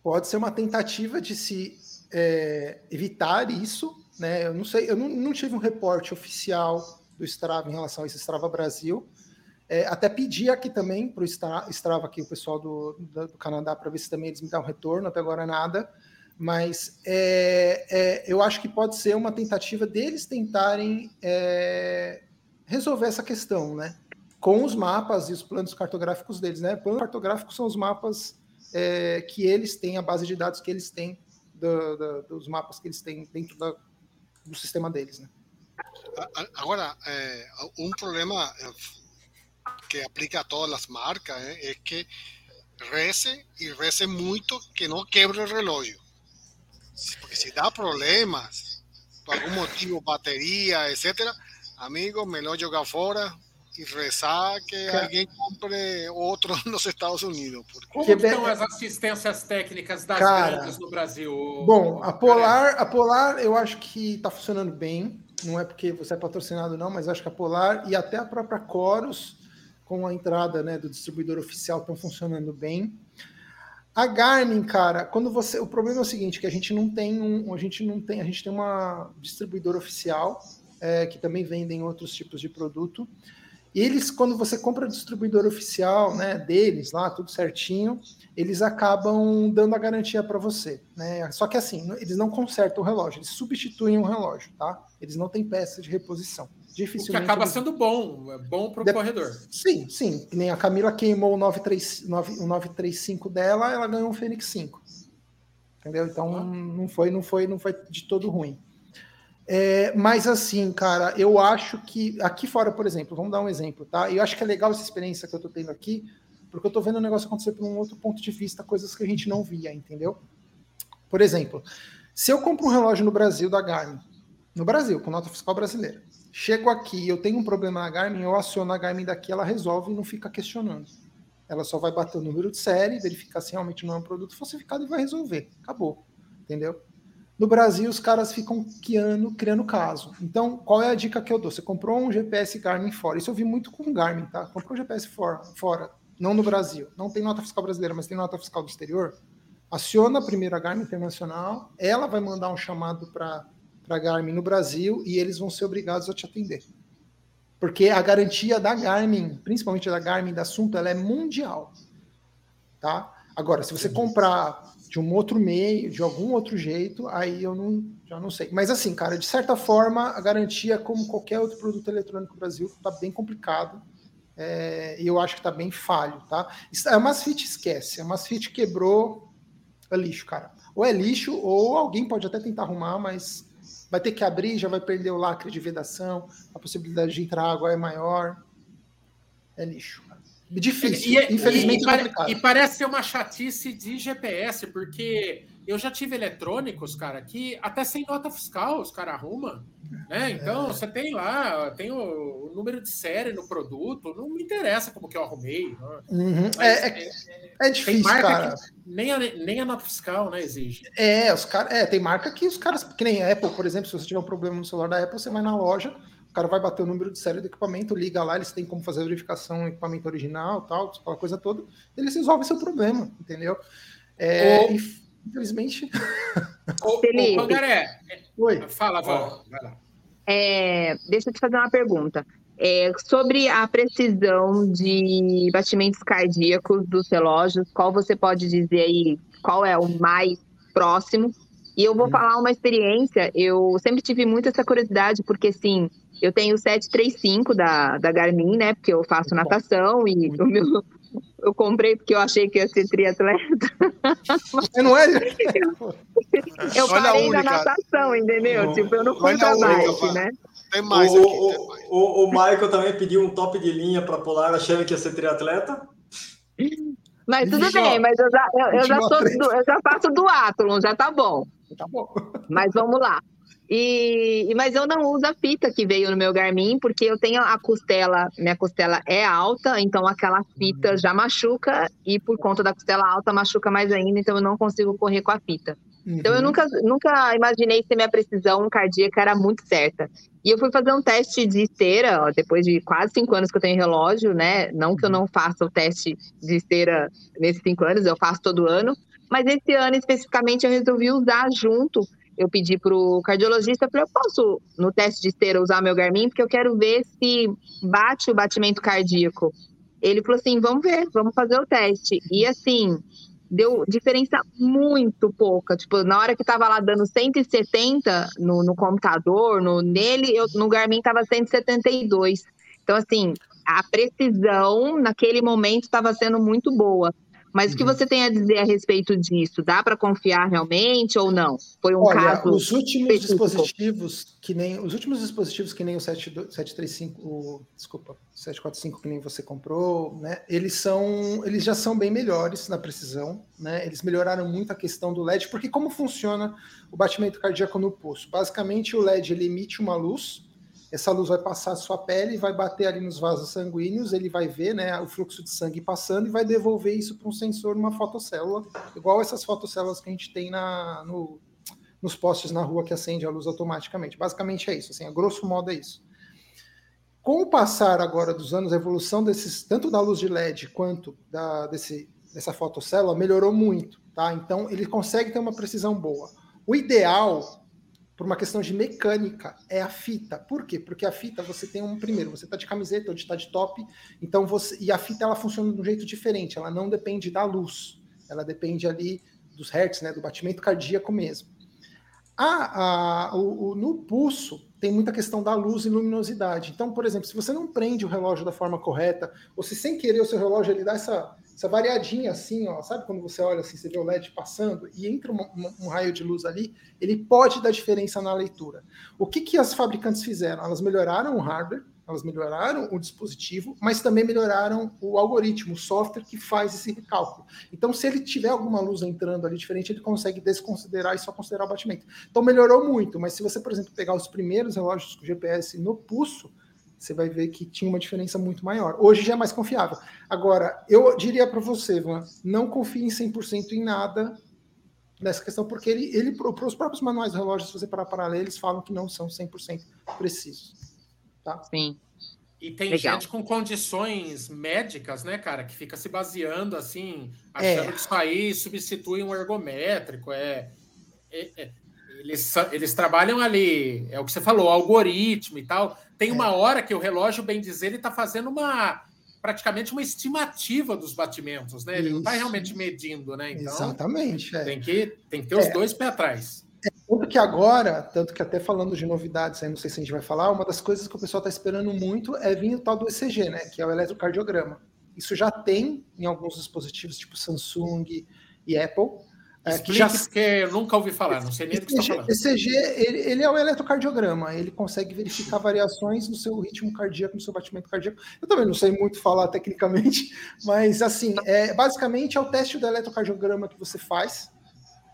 [SPEAKER 2] Pode ser uma tentativa de se é, evitar isso, né? Eu não sei, eu não, não tive um reporte oficial do Strava em relação a esse Strava Brasil. É, até pedi aqui também para o Strava, aqui, o pessoal do, do, do Canadá, para ver se também eles me dão um retorno, até agora nada. Mas é, é, eu acho que pode ser uma tentativa deles tentarem é, resolver essa questão, né? Com os mapas e os planos cartográficos deles, né? Planos cartográficos são os mapas é, que eles têm, a base de dados que eles têm, do, do, dos mapas que eles têm dentro da, do sistema deles, né?
[SPEAKER 3] Agora, é, um problema é, que aplica a todas as marcas é, é que reze e reze muito que não quebre o relógio. Porque si da problemas, por algún motivo, batería, etcétera, amigo, melhor jogar fora e rezar que Cara, alguém compre outro nos Estados Unidos. Porque...
[SPEAKER 1] Como estão as assistências técnicas das Cara, grandes no Brasil?
[SPEAKER 2] Bom, a Polar, a Polar eu acho que está funcionando bem. Não é porque você é patrocinado, não, mas acho que a Polar e até a própria Coros, com a entrada né, do distribuidor oficial, estão funcionando bem. A Garmin, cara, quando você, o problema é o seguinte, que a gente não tem um, a gente não tem, a gente tem uma distribuidora oficial é, que também vendem outros tipos de produto. E eles, quando você compra distribuidor oficial, né, deles lá, tudo certinho, eles acabam dando a garantia para você, né? Só que assim, eles não consertam o relógio, eles substituem o relógio, tá? Eles não têm peça de reposição.
[SPEAKER 1] Dificilmente. O que acaba sendo bom, é bom para o corredor.
[SPEAKER 2] Sim, sim. Que nem a Camila queimou o 935, o 935 dela, ela ganhou um Fênix 5. Entendeu? Então não foi, não foi, não foi de todo ruim. É, mas assim, cara, eu acho que aqui fora, por exemplo, vamos dar um exemplo, tá? Eu acho que é legal essa experiência que eu tô tendo aqui, porque eu tô vendo o negócio acontecer por um outro ponto de vista, coisas que a gente não via, entendeu? Por exemplo, se eu compro um relógio no Brasil da Garmin, no Brasil, com nota fiscal brasileira, Chego aqui, eu tenho um problema na Garmin, eu aciono a Garmin daqui, ela resolve e não fica questionando. Ela só vai bater o número de série, verificar se realmente não é um produto falsificado e vai resolver. Acabou. Entendeu? No Brasil, os caras ficam criando, criando caso. Então, qual é a dica que eu dou? Você comprou um GPS Garmin fora. Isso eu vi muito com Garmin, tá? Comprou um GPS fora, fora, não no Brasil. Não tem nota fiscal brasileira, mas tem nota fiscal do exterior. Aciona a primeira Garmin Internacional. Ela vai mandar um chamado para para a Garmin no Brasil e eles vão ser obrigados a te atender. Porque a garantia da Garmin, principalmente da Garmin da Assunto, ela é mundial. Tá? Agora, se você comprar de um outro meio, de algum outro jeito, aí eu não, já não sei. Mas assim, cara, de certa forma, a garantia, como qualquer outro produto eletrônico no Brasil, está bem complicado. É, e eu acho que está bem falho, tá? A Masfit esquece. A Masfit quebrou, é lixo, cara. Ou é lixo, ou alguém pode até tentar arrumar, mas vai ter que abrir, já vai perder o lacre de vedação, a possibilidade de entrar água é maior. É lixo. Difícil, e, infelizmente.
[SPEAKER 1] E, e, e, parece ser uma chatice de GPS, porque eu já tive eletrônicos, cara, que até sem nota fiscal os caras arrumam. Né? Então, é. você tem lá, tem o, o, número de série no produto, não me interessa como que eu arrumei. Né?
[SPEAKER 2] Uhum. É, é, é, difícil, cara.
[SPEAKER 1] nem, a, nem a nota fiscal né, exige.
[SPEAKER 2] É, os cara, é, tem marca que os caras, que nem a Apple, por exemplo, se você tiver um problema no celular da Apple, você vai na loja, cara vai bater o número de série do equipamento, liga lá, eles têm como fazer a verificação no equipamento original, tal, aquela coisa toda, eles resolvem seu problema, entendeu? É, e, infelizmente.
[SPEAKER 1] Ô, Pangaré, Oi. Fala, Val. Vai lá.
[SPEAKER 5] É, deixa eu te fazer uma pergunta. É, sobre a precisão de batimentos cardíacos dos relógios, qual você pode dizer aí, qual é o mais próximo? E eu vou hum. falar uma experiência, eu sempre tive muito essa curiosidade, porque assim, eu tenho o 735 da, da Garmin, né? Porque eu faço natação e o meu, eu comprei porque eu achei que ia ser triatleta.
[SPEAKER 2] Mas não é?
[SPEAKER 5] eu parei na natação, entendeu? tipo, eu não fui pra bike, né?
[SPEAKER 4] Tem mais o, aqui, o, tem mais. O, o, Michael também pediu um top de linha para Polar, achando que ia ser triatleta.
[SPEAKER 5] Mas tudo bem, mas eu já, eu, eu já, sou, eu já faço duatlon, já tá bom.
[SPEAKER 2] Tá bom.
[SPEAKER 5] Mas vamos lá. E, mas eu não uso a fita que veio no meu Garmin, porque eu tenho a costela, minha costela é alta, então aquela fita já machuca, e por conta da costela alta machuca mais ainda, então eu não consigo correr com a fita. Uhum. Então eu uhum. nunca, nunca imaginei se minha precisão cardíaca era muito certa. E eu fui fazer um teste de esteira, ó, depois de quase cinco anos que eu tenho relógio, né? Não que eu não faça o teste de esteira nesses cinco anos, eu faço todo ano, mas esse ano especificamente eu resolvi usar junto eu pedi pro cardiologista, eu falei, eu posso, no teste de esteira, usar meu Garmin, porque eu quero ver se bate o batimento cardíaco. Ele falou assim, vamos ver, vamos fazer o teste. E assim, deu diferença muito pouca. Tipo, na hora que tava lá dando 170 no, no computador, no, nele, eu, no Garmin tava 172. Então, assim, a precisão naquele momento estava sendo muito boa. Mas o que uhum. você tem a dizer a respeito disso? Dá para confiar realmente ou não? Foi um Olha, caso.
[SPEAKER 2] Os últimos específico. dispositivos que nem os últimos dispositivos que nem o 735, o, desculpa, 745 que nem você comprou, né? Eles são, eles já são bem melhores na precisão, né? Eles melhoraram muito a questão do LED, porque como funciona o batimento cardíaco no pulso? Basicamente o LED ele emite uma luz essa luz vai passar a sua pele, vai bater ali nos vasos sanguíneos, ele vai ver né, o fluxo de sangue passando e vai devolver isso para um sensor numa fotocélula, igual essas fotocélulas que a gente tem na, no, nos postes na rua que acende a luz automaticamente. Basicamente é isso, assim, a grosso modo é isso. Com o passar agora dos anos, a evolução desses, tanto da luz de LED quanto da, desse, dessa fotocélula melhorou muito, tá? Então ele consegue ter uma precisão boa. O ideal por uma questão de mecânica, é a fita. Por quê? Porque a fita você tem um primeiro, você está de camiseta ou está de top, então você e a fita ela funciona de um jeito diferente, ela não depende da luz, ela depende ali dos hertz, né, do batimento cardíaco mesmo. A, a, o, o, no pulso tem muita questão da luz e luminosidade. Então, por exemplo, se você não prende o relógio da forma correta, ou se sem querer o seu relógio ele dá essa essa variadinha assim, ó, sabe quando você olha assim, você vê o LED passando e entra um, um, um, raio de luz ali, ele pode dar diferença na leitura. O que, que as fabricantes fizeram? Elas melhoraram o hardware, elas melhoraram o dispositivo, mas também melhoraram o algoritmo, o software que faz esse cálculo. Então, se ele tiver alguma luz entrando ali diferente, ele consegue desconsiderar e só considerar o batimento. Então, melhorou muito, mas se você, por exemplo, pegar os primeiros relógios com GPS no pulso, você vai ver que tinha uma diferença muito maior. Hoje já é mais confiável. Agora, eu diria para você, Van, não confie em 100% em nada nessa questão, porque ele, ele para os próprios manuais do relógio, se você parar para ler, eles falam que não são 100% precisos. Tá?
[SPEAKER 5] Sim.
[SPEAKER 1] E tem Legal. gente com condições médicas, né, cara, que fica se baseando assim, achando é. que isso aí substitui um ergométrico. É, é, é, eles, eles trabalham ali, é o que você falou, algoritmo e tal. Tem uma é. hora que o relógio, bem dizer, ele está fazendo uma praticamente uma estimativa dos batimentos, né? Ele Isso. não está realmente medindo, né?
[SPEAKER 2] Então, Exatamente.
[SPEAKER 1] É. Tem, que, tem que ter os é. dois pés atrás.
[SPEAKER 2] É, tanto que agora, tanto que até falando de novidades, aí não sei se a gente vai falar, uma das coisas que o pessoal está esperando muito é vir o tal do ECG, né? Que é o eletrocardiograma. Isso já tem em alguns dispositivos, tipo Samsung e Apple.
[SPEAKER 1] É, que já... porque eu nunca ouvi falar, não sei nem do que você está falando.
[SPEAKER 2] ECG, ele, ele, é o eletrocardiograma, ele consegue verificar variações no seu ritmo cardíaco, no seu batimento cardíaco. Eu também não sei muito falar tecnicamente, mas assim, é, basicamente é o teste do eletrocardiograma que você faz,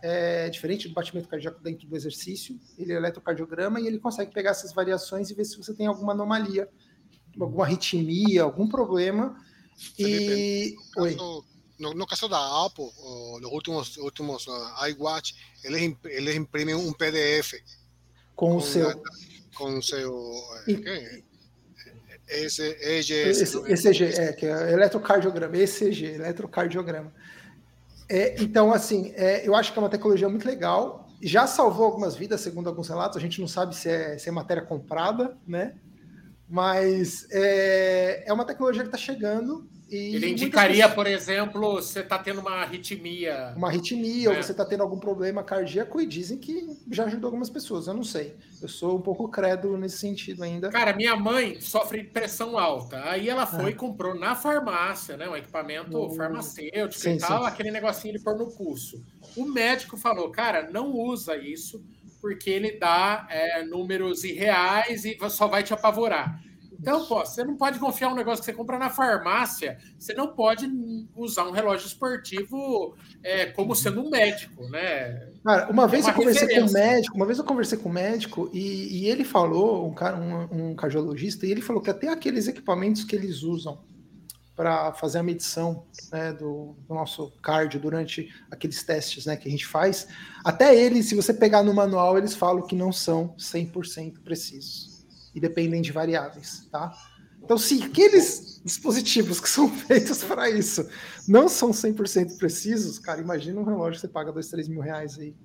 [SPEAKER 2] é diferente do batimento cardíaco dentro do exercício, ele é eletrocardiograma e ele consegue pegar essas variações e ver se você tem alguma anomalia, alguma arritmia, algum problema. E. Oi
[SPEAKER 3] no, no, caso da Apple, los últimos, últimos uh, iWatch, eles, eles imprimen um PDF
[SPEAKER 2] com, o seu.
[SPEAKER 3] com o seu.
[SPEAKER 2] E, esse, EGS, ECG, é, que é eletrocardiograma, ECG, eletrocardiograma. É, então, assim, é, eu acho que é uma tecnologia muito legal. Já salvou algumas vidas, segundo alguns relatos. A gente não sabe se é, se é matéria comprada, né? Mas é, é uma tecnologia que está chegando
[SPEAKER 1] e Ele indicaria, pessoas... por exemplo, você está tendo uma arritmia.
[SPEAKER 2] Uma arritmia, né? ou você está tendo algum problema cardíaco, e dizem que já ajudou algumas pessoas. Eu não sei. Eu sou um pouco crédulo nesse sentido ainda.
[SPEAKER 1] Cara, minha mãe sofre pressão alta. Aí ela foi ah. e comprou na farmácia, né? Um equipamento farmacêutico sim, e tal, sim. aquele negocinho de pôr no pulso. O médico falou, cara, não usa isso, porque ele dá é, números irreais e só vai te apavorar. Então, pô, você não pode confiar um negócio que você compra na farmácia. Você não pode usar um relógio esportivo é, como sendo um médico, né?
[SPEAKER 2] Cara, uma vez é uma eu conversei referência. com um médico, uma vez eu conversei com um médico e, e ele falou, um, cara, um, um cardiologista, e ele falou que até aqueles equipamentos que eles usam para fazer a medição né, do, do, nosso cardio durante aqueles testes né, que a gente faz, até eles, se você pegar no manual, eles falam que não são 100% precisos e dependem de variáveis, tá? Então, se aqueles dispositivos que são feitos para isso não são 100% precisos, cara, imagina um relógio que você paga 2, 3 mil reais aí.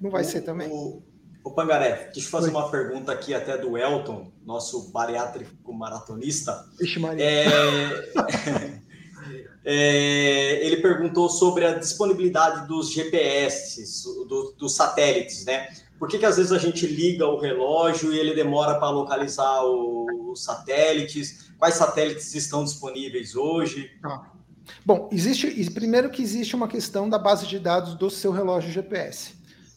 [SPEAKER 2] não vai o, ser também.
[SPEAKER 4] O, o Pangaré, deixa eu fazer Oi. uma pergunta aqui até do Elton, nosso bariátrico maratonista.
[SPEAKER 2] Ixi, Maria.
[SPEAKER 4] É... É, ele perguntou sobre a disponibilidade dos GPS, do, dos satélites, né? Por que, que às vezes a gente liga o relógio e ele demora para localizar o, os satélites? Quais satélites estão disponíveis hoje?
[SPEAKER 2] Ah. Bom, existe. Primeiro que existe uma questão da base de dados do seu relógio GPS.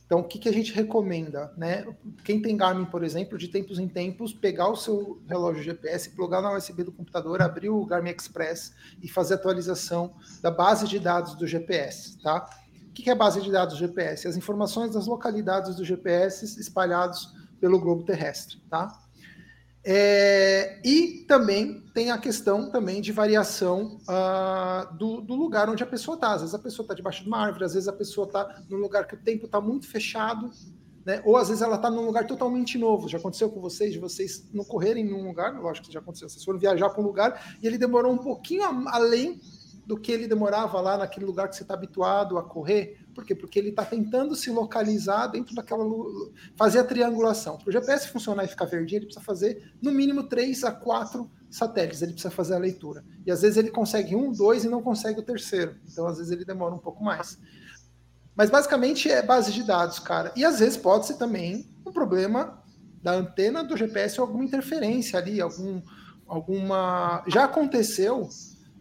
[SPEAKER 2] Então, o que, que a gente recomenda? Né? Quem tem Garmin, por exemplo, de tempos em tempos, pegar o seu relógio GPS, plugar na USB do computador, abrir o Garmin Express e fazer atualização da base de dados do GPS. Tá? O que, que é a base de dados do GPS? As informações das localidades do GPS espalhados pelo globo terrestre. Tá? É, e também tem a questão também de variação uh, do, do, lugar onde a pessoa está. Às vezes a pessoa está debaixo de uma árvore, às vezes a pessoa está num lugar que o tempo está muito fechado, né? ou às vezes ela está num lugar totalmente novo. Já aconteceu com vocês, de vocês não correrem num lugar, lógico que já aconteceu, vocês foram viajar para um lugar e ele demorou um pouquinho além do que ele demorava lá naquele lugar que você está habituado a correr. Por quê? Porque ele está tentando se localizar dentro daquela. fazer a triangulação. Para o GPS funcionar e ficar verdinho, ele precisa fazer no mínimo três a quatro satélites, ele precisa fazer a leitura. E às vezes ele consegue um, dois e não consegue o terceiro. Então, às vezes, ele demora um pouco mais. Mas basicamente é base de dados, cara. E às vezes pode ser também um problema da antena do GPS ou alguma interferência ali, algum, alguma. Já aconteceu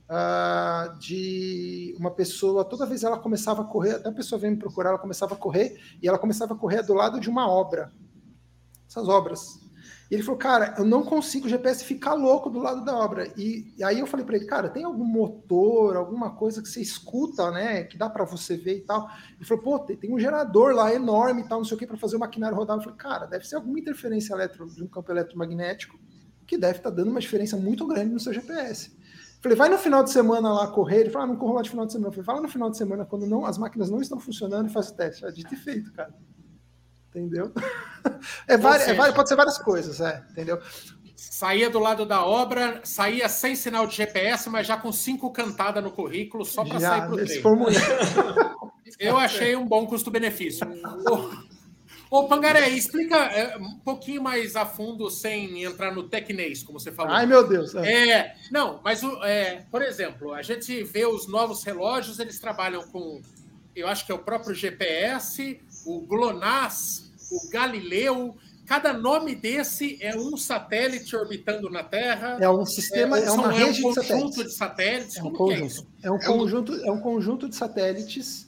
[SPEAKER 2] uh, de uma pessoa, toda vez ela começava a correr, até a pessoa veio me procurar, ela começava a correr, e ela começava a correr do lado de uma obra. Essas obras. E ele falou, cara, eu não consigo o GPS ficar louco do lado da obra. E, e aí eu falei para ele, cara, tem algum motor, alguma coisa que você escuta, né, que dá para você ver e tal. Ele falou, pô, tem, tem um gerador lá enorme e tal, não sei o que, para fazer o maquinário rodar. Eu falei, cara, deve ser alguma interferência eletro, de um campo eletromagnético que deve estar tá dando uma diferença muito grande no seu GPS. Falei, vai no final de semana lá correr. Ele falou, ah, não corro lá de final de semana. Eu falei, vai lá no final de semana, quando não, as máquinas não estão funcionando, e faz o teste. É dito e feito, cara. Entendeu? É, várias, é pode ser várias coisas, é, entendeu?
[SPEAKER 1] Saía do lado da obra, saía sem sinal de GPS, mas já com cinco cantadas no currículo, só para sair para o treino. Eu achei um bom custo-benefício. Ô, Pangaré, explica é, um pouquinho mais a fundo, sem entrar no tecnês, como você falou.
[SPEAKER 2] Ai, meu Deus.
[SPEAKER 1] É, é não, mas, é, por exemplo, a gente vê os novos relógios, eles trabalham com, eu acho que é o próprio GPS, o GLONASS, o Galileu. Cada nome desse é um satélite orbitando na Terra.
[SPEAKER 2] É um sistema, é, é uma rede
[SPEAKER 1] é um conjunto de satélites.
[SPEAKER 2] É um conjunto. É, é, um conjunto, é um conjunto de satélites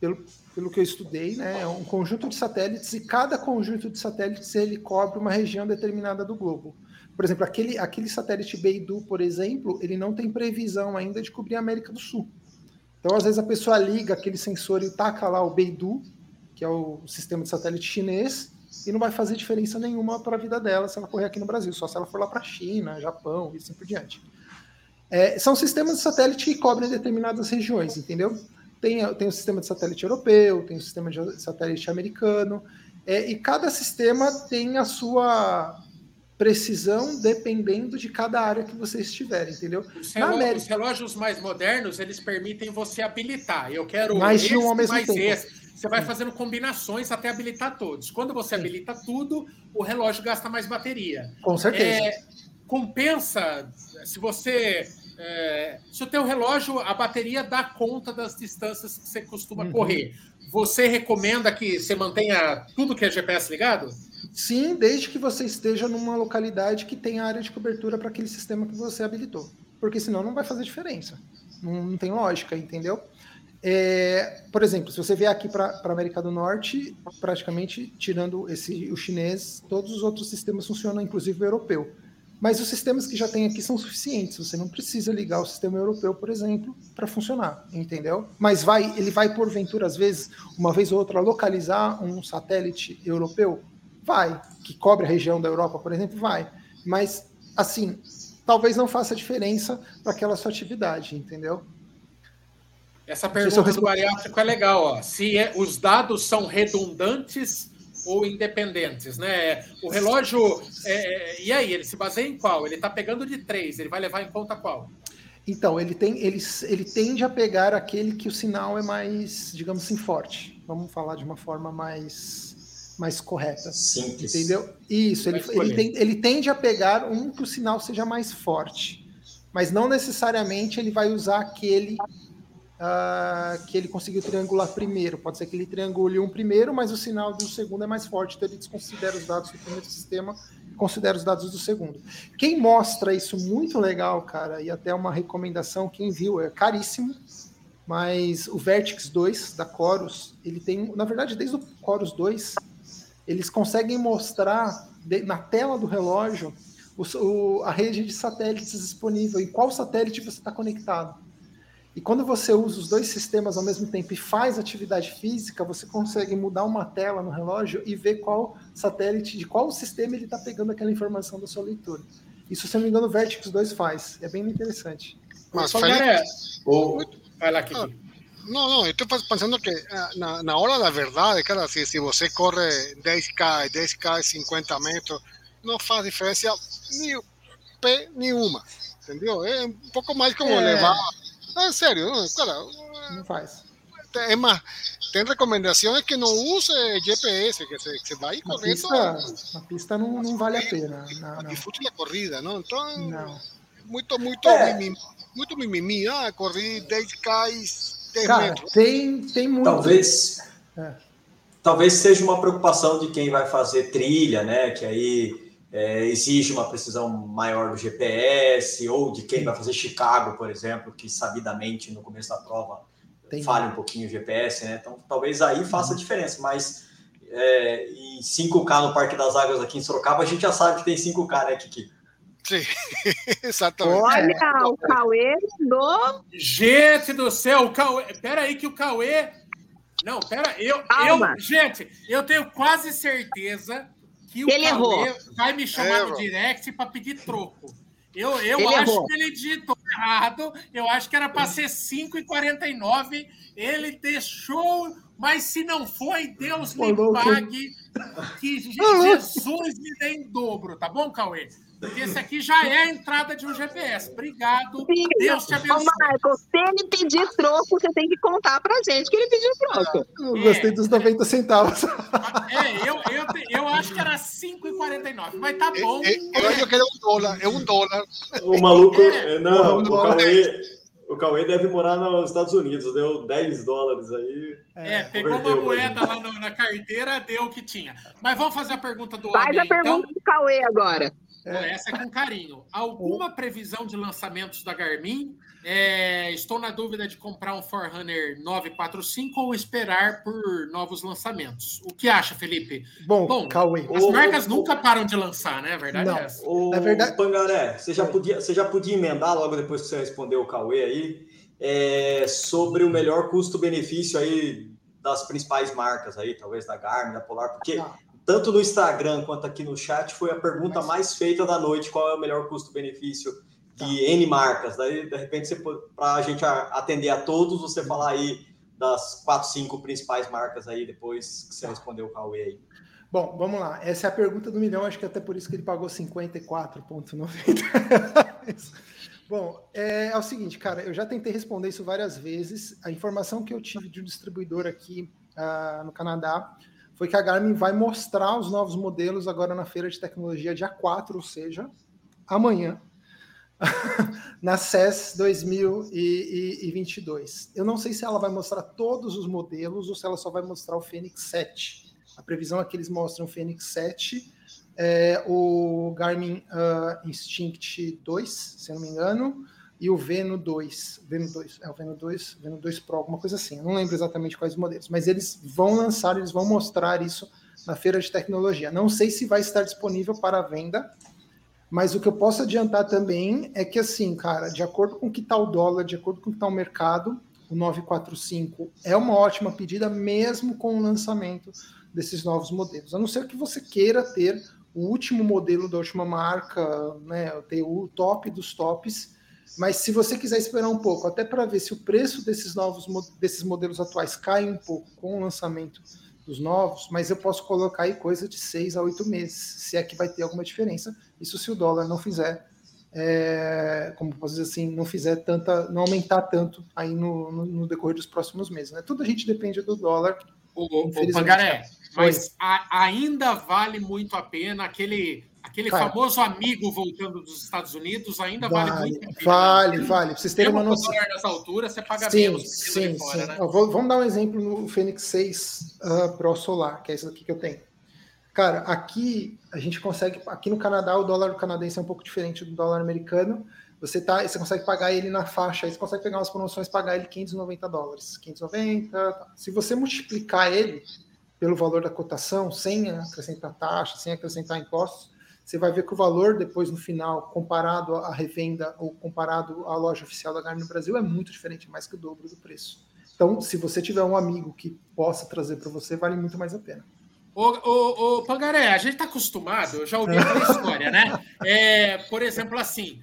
[SPEAKER 2] pelo pelo que eu estudei, né, é um conjunto de satélites e cada conjunto de satélites ele cobre uma região determinada do globo. Por exemplo, aquele, aquele satélite Beidou, por exemplo, ele não tem previsão ainda de cobrir a América do Sul. Então, às vezes, a pessoa liga aquele sensor e taca lá o Beidou, que é o sistema de satélite chinês, e não vai fazer diferença nenhuma para a vida dela se ela correr aqui no Brasil, só se ela for lá para a China, Japão e assim por diante. É, são sistemas de satélite que cobrem determinadas regiões, entendeu? Tem, tem o sistema de satélite europeu, tem o sistema de satélite americano, é, e cada sistema tem a sua precisão dependendo de cada área que você estiver, entendeu?
[SPEAKER 1] Os, relógios, os relógios mais modernos, eles permitem você habilitar. Eu quero
[SPEAKER 2] mais esse, um ao mesmo mais tempo.
[SPEAKER 1] esse. Você vai fazendo combinações até habilitar todos. Quando você Sim. habilita tudo, o relógio gasta mais bateria.
[SPEAKER 2] Com certeza.
[SPEAKER 1] É, compensa se você é, se o teu relógio, a bateria dá conta das distâncias que você costuma uhum. correr, você recomenda que você mantenha tudo que é GPS ligado?
[SPEAKER 2] Sim, desde que você esteja numa localidade que tenha área de cobertura para aquele sistema que você habilitou. Porque senão não vai fazer diferença. Não, não tem lógica, entendeu? É, por exemplo, se você vier aqui para a América do Norte, praticamente tirando esse o chinês, todos os outros sistemas funcionam, inclusive o europeu. Mas os sistemas que já tem aqui são suficientes. Você não precisa ligar o sistema europeu, por exemplo, para funcionar, entendeu? Mas vai, ele vai porventura às vezes, uma vez ou outra, localizar um satélite europeu, vai, que cobre a região da Europa, por exemplo, vai. Mas assim, talvez não faça diferença para aquela sua atividade, entendeu?
[SPEAKER 1] Essa pergunta do bariátrico é legal, ó. Se é, os dados são redundantes ou independentes, né? O relógio, é, é, e aí, ele se baseia em qual? Ele está pegando de três, ele vai levar em conta qual?
[SPEAKER 2] Então, ele, tem, ele, ele tende a pegar aquele que o sinal é mais, digamos assim, forte. Vamos falar de uma forma mais, mais correta.
[SPEAKER 4] Simples.
[SPEAKER 2] Entendeu? Isso, ele, ele, tem, ele tende a pegar um que o sinal seja mais forte. Mas não necessariamente ele vai usar aquele uh, que ele conseguiu triangular primeiro. Pode ser que ele triangule um primeiro, mas o sinal do segundo é mais forte, então ele desconsidera os dados do primeiro sistema considera os dados do segundo. Quem mostra isso muito legal, cara, e até uma recomendação, quem viu, é caríssimo, mas o Vertex 2 da Chorus, ele tem, na verdade, desde o Chorus 2, eles conseguem mostrar na tela do relógio o, a rede de satélites disponível, em qual satélite você está conectado. E quando você usa os dois sistemas ao mesmo tempo e faz atividade física, você consegue mudar uma tela no relógio e ver qual satélite, de qual sistema ele está pegando aquela informação da sua leitura. Isso, se não me engano, o Vertex 2 faz. É bem interessante.
[SPEAKER 3] Mas,
[SPEAKER 1] Felipe, é... Vai lá, Kiki.
[SPEAKER 3] Não, não, eu estou pensando que ah, na, na hora da verdade, cara, se, se você corre 10K, 10K, 50 metros, não faz diferença nenhuma, entendeu? É um pouco mais como é. levar Ah, sério, cara.
[SPEAKER 2] Não faz.
[SPEAKER 3] É mais, tem recomendações que não use GPS, que você, que você vai
[SPEAKER 2] correndo. Pista, a pista não, não vale a pena.
[SPEAKER 3] Não, Disfrute a corrida, não? Então, não. muito, muito, é. mimimi, muito mimimi. Ah, corri 10K 10
[SPEAKER 2] Cara, metros. Tem, tem muito.
[SPEAKER 4] Talvez, é. talvez seja uma preocupação de quem vai fazer trilha, né? Que aí é, exige uma precisão maior do GPS, ou de quem vai fazer Chicago, por exemplo, que sabidamente no começo da prova Tem. falha um pouquinho o GPS, né? Então talvez aí faça uhum. diferença, mas é, em 5K no Parque das Águas aqui em Sorocaba, a gente já sabe que tem 5K, né, Kiki?
[SPEAKER 3] Sim, exatamente.
[SPEAKER 5] Olha, o Cauê do.
[SPEAKER 1] Gente do céu, o Cauê. Pera aí que o Cauê. Não, pera, eu, eu. Gente, eu tenho quase certeza que o
[SPEAKER 5] ele errou.
[SPEAKER 1] vai me chamar no direct para pedir troco. Eu, eu acho errou. que ele digitou errado. Eu acho que era para ser 5,49. Ele deixou, mas se não foi, Deus me pague. Que Jesus me dê em dobro, tá bom, Cauê? Porque esse aqui já é a entrada de um GPS. Obrigado. Sim. Deus te abençoe. Ô,
[SPEAKER 5] Michael, se ele pedir troco, você tem que contar pra gente que ele pediu troco.
[SPEAKER 2] Eu é, gostei dos 90 centavos.
[SPEAKER 1] É, eu, eu, eu acho que era 5,49, mas tá bom. É,
[SPEAKER 3] é, eu acho que era um dólar, é um dólar.
[SPEAKER 4] O maluco, é. não, o Cauê, o Cauê deve morar nos Estados Unidos, deu 10 dólares aí.
[SPEAKER 1] É, pegou uma moeda lá na carteira, deu o que tinha. Mas vamos fazer a pergunta do
[SPEAKER 5] Faz a pergunta então. do Cauê agora.
[SPEAKER 1] É. Essa é com carinho. Alguma previsão de lançamentos da Garmin? É, estou na dúvida de comprar um Forerunner 945 ou esperar por novos lançamentos. O que acha, Felipe?
[SPEAKER 2] Bom, Bom Cauê.
[SPEAKER 1] as o, marcas o, nunca param de lançar, né? A verdade não, é essa.
[SPEAKER 4] O, é verdade. Pangaré, você já, podia, você já podia emendar logo depois que você respondeu o Cauê aí é, sobre o melhor custo-benefício aí das principais marcas aí, talvez da Garmin, da Polar, porque ah tanto no Instagram quanto aqui no chat, foi a pergunta mais feita da noite: qual é o melhor custo-benefício de tá. N marcas? Daí, de repente, para a gente atender a todos, você falar aí das quatro, cinco principais marcas aí, depois que você tá. respondeu o Cauê aí.
[SPEAKER 2] Bom, vamos lá. Essa é a pergunta do milhão, acho que até por isso que ele pagou 54,90. Bom, é, é, o seguinte, cara, eu já tentei responder isso várias vezes. A informação que eu tive de um distribuidor aqui uh, no Canadá foi que a Garmin vai mostrar os novos modelos agora na feira de tecnologia dia 4, ou seja, amanhã, na CES 2022. Eu não sei se ela vai mostrar todos os modelos ou se ela só vai mostrar o Fênix 7. A previsão é que eles mostram o Fênix 7, é, o Garmin uh, Instinct 2, se não me engano, e o Veno 2, Veno 2, é o Veno 2, Veno 2 Pro, alguma coisa assim. Eu não lembro exatamente quais modelos, mas eles vão lançar, eles vão mostrar isso na feira de tecnologia. Não sei se vai estar disponível para venda, mas o que eu posso adiantar também é que assim, cara, de acordo com que está o dólar, de acordo com que está o mercado, o 945 é uma ótima pedida mesmo com o lançamento desses novos modelos. A não ser que você queira ter o último modelo da última marca, né, ter o top dos tops, mas se você quiser esperar um pouco, até para ver se o preço desses novos desses modelos atuais cai um pouco com o lançamento dos novos, mas eu posso colocar aí coisa de seis a oito meses, se é que vai ter alguma diferença. Isso se o dólar não fizer é, como posso dizer assim, não fizer tanta, não aumentar tanto aí no, no, no, decorrer dos próximos meses. Né? Tudo a gente depende do dólar.
[SPEAKER 1] O, o Pangaré, mas a, ainda vale muito a pena aquele aquele Cara, famoso amigo voltando dos Estados Unidos ainda vale, vale muito pena.
[SPEAKER 2] Vale, né? vale. Pra vocês terem uma
[SPEAKER 1] noção. nessa altura, você paga sim, menos
[SPEAKER 2] sim, fora, sim. Né? Vou, vamos dar um exemplo no Fênix 6 uh, Pro Solar, que é esse aqui que eu tenho. Cara, aqui a gente consegue, aqui no Canadá, o dólar canadense é um pouco diferente do dólar americano. Você tá, você consegue pagar ele na faixa, aí você consegue pegar umas promoções e pagar ele 590 dólares. 590, tá. se você multiplicar ele pelo valor da cotação, sem acrescentar taxa, sem acrescentar impostos, você vai ver que o valor depois no final, comparado à revenda ou comparado à loja oficial da Garmin no Brasil, é muito diferente, mais que o dobro do preço. Então, se você tiver um amigo que possa trazer para você, vale muito mais a pena.
[SPEAKER 1] Ô, ô, ô, Pangaré, a gente está acostumado, eu já ouvi aquela história, né? É, por exemplo, assim,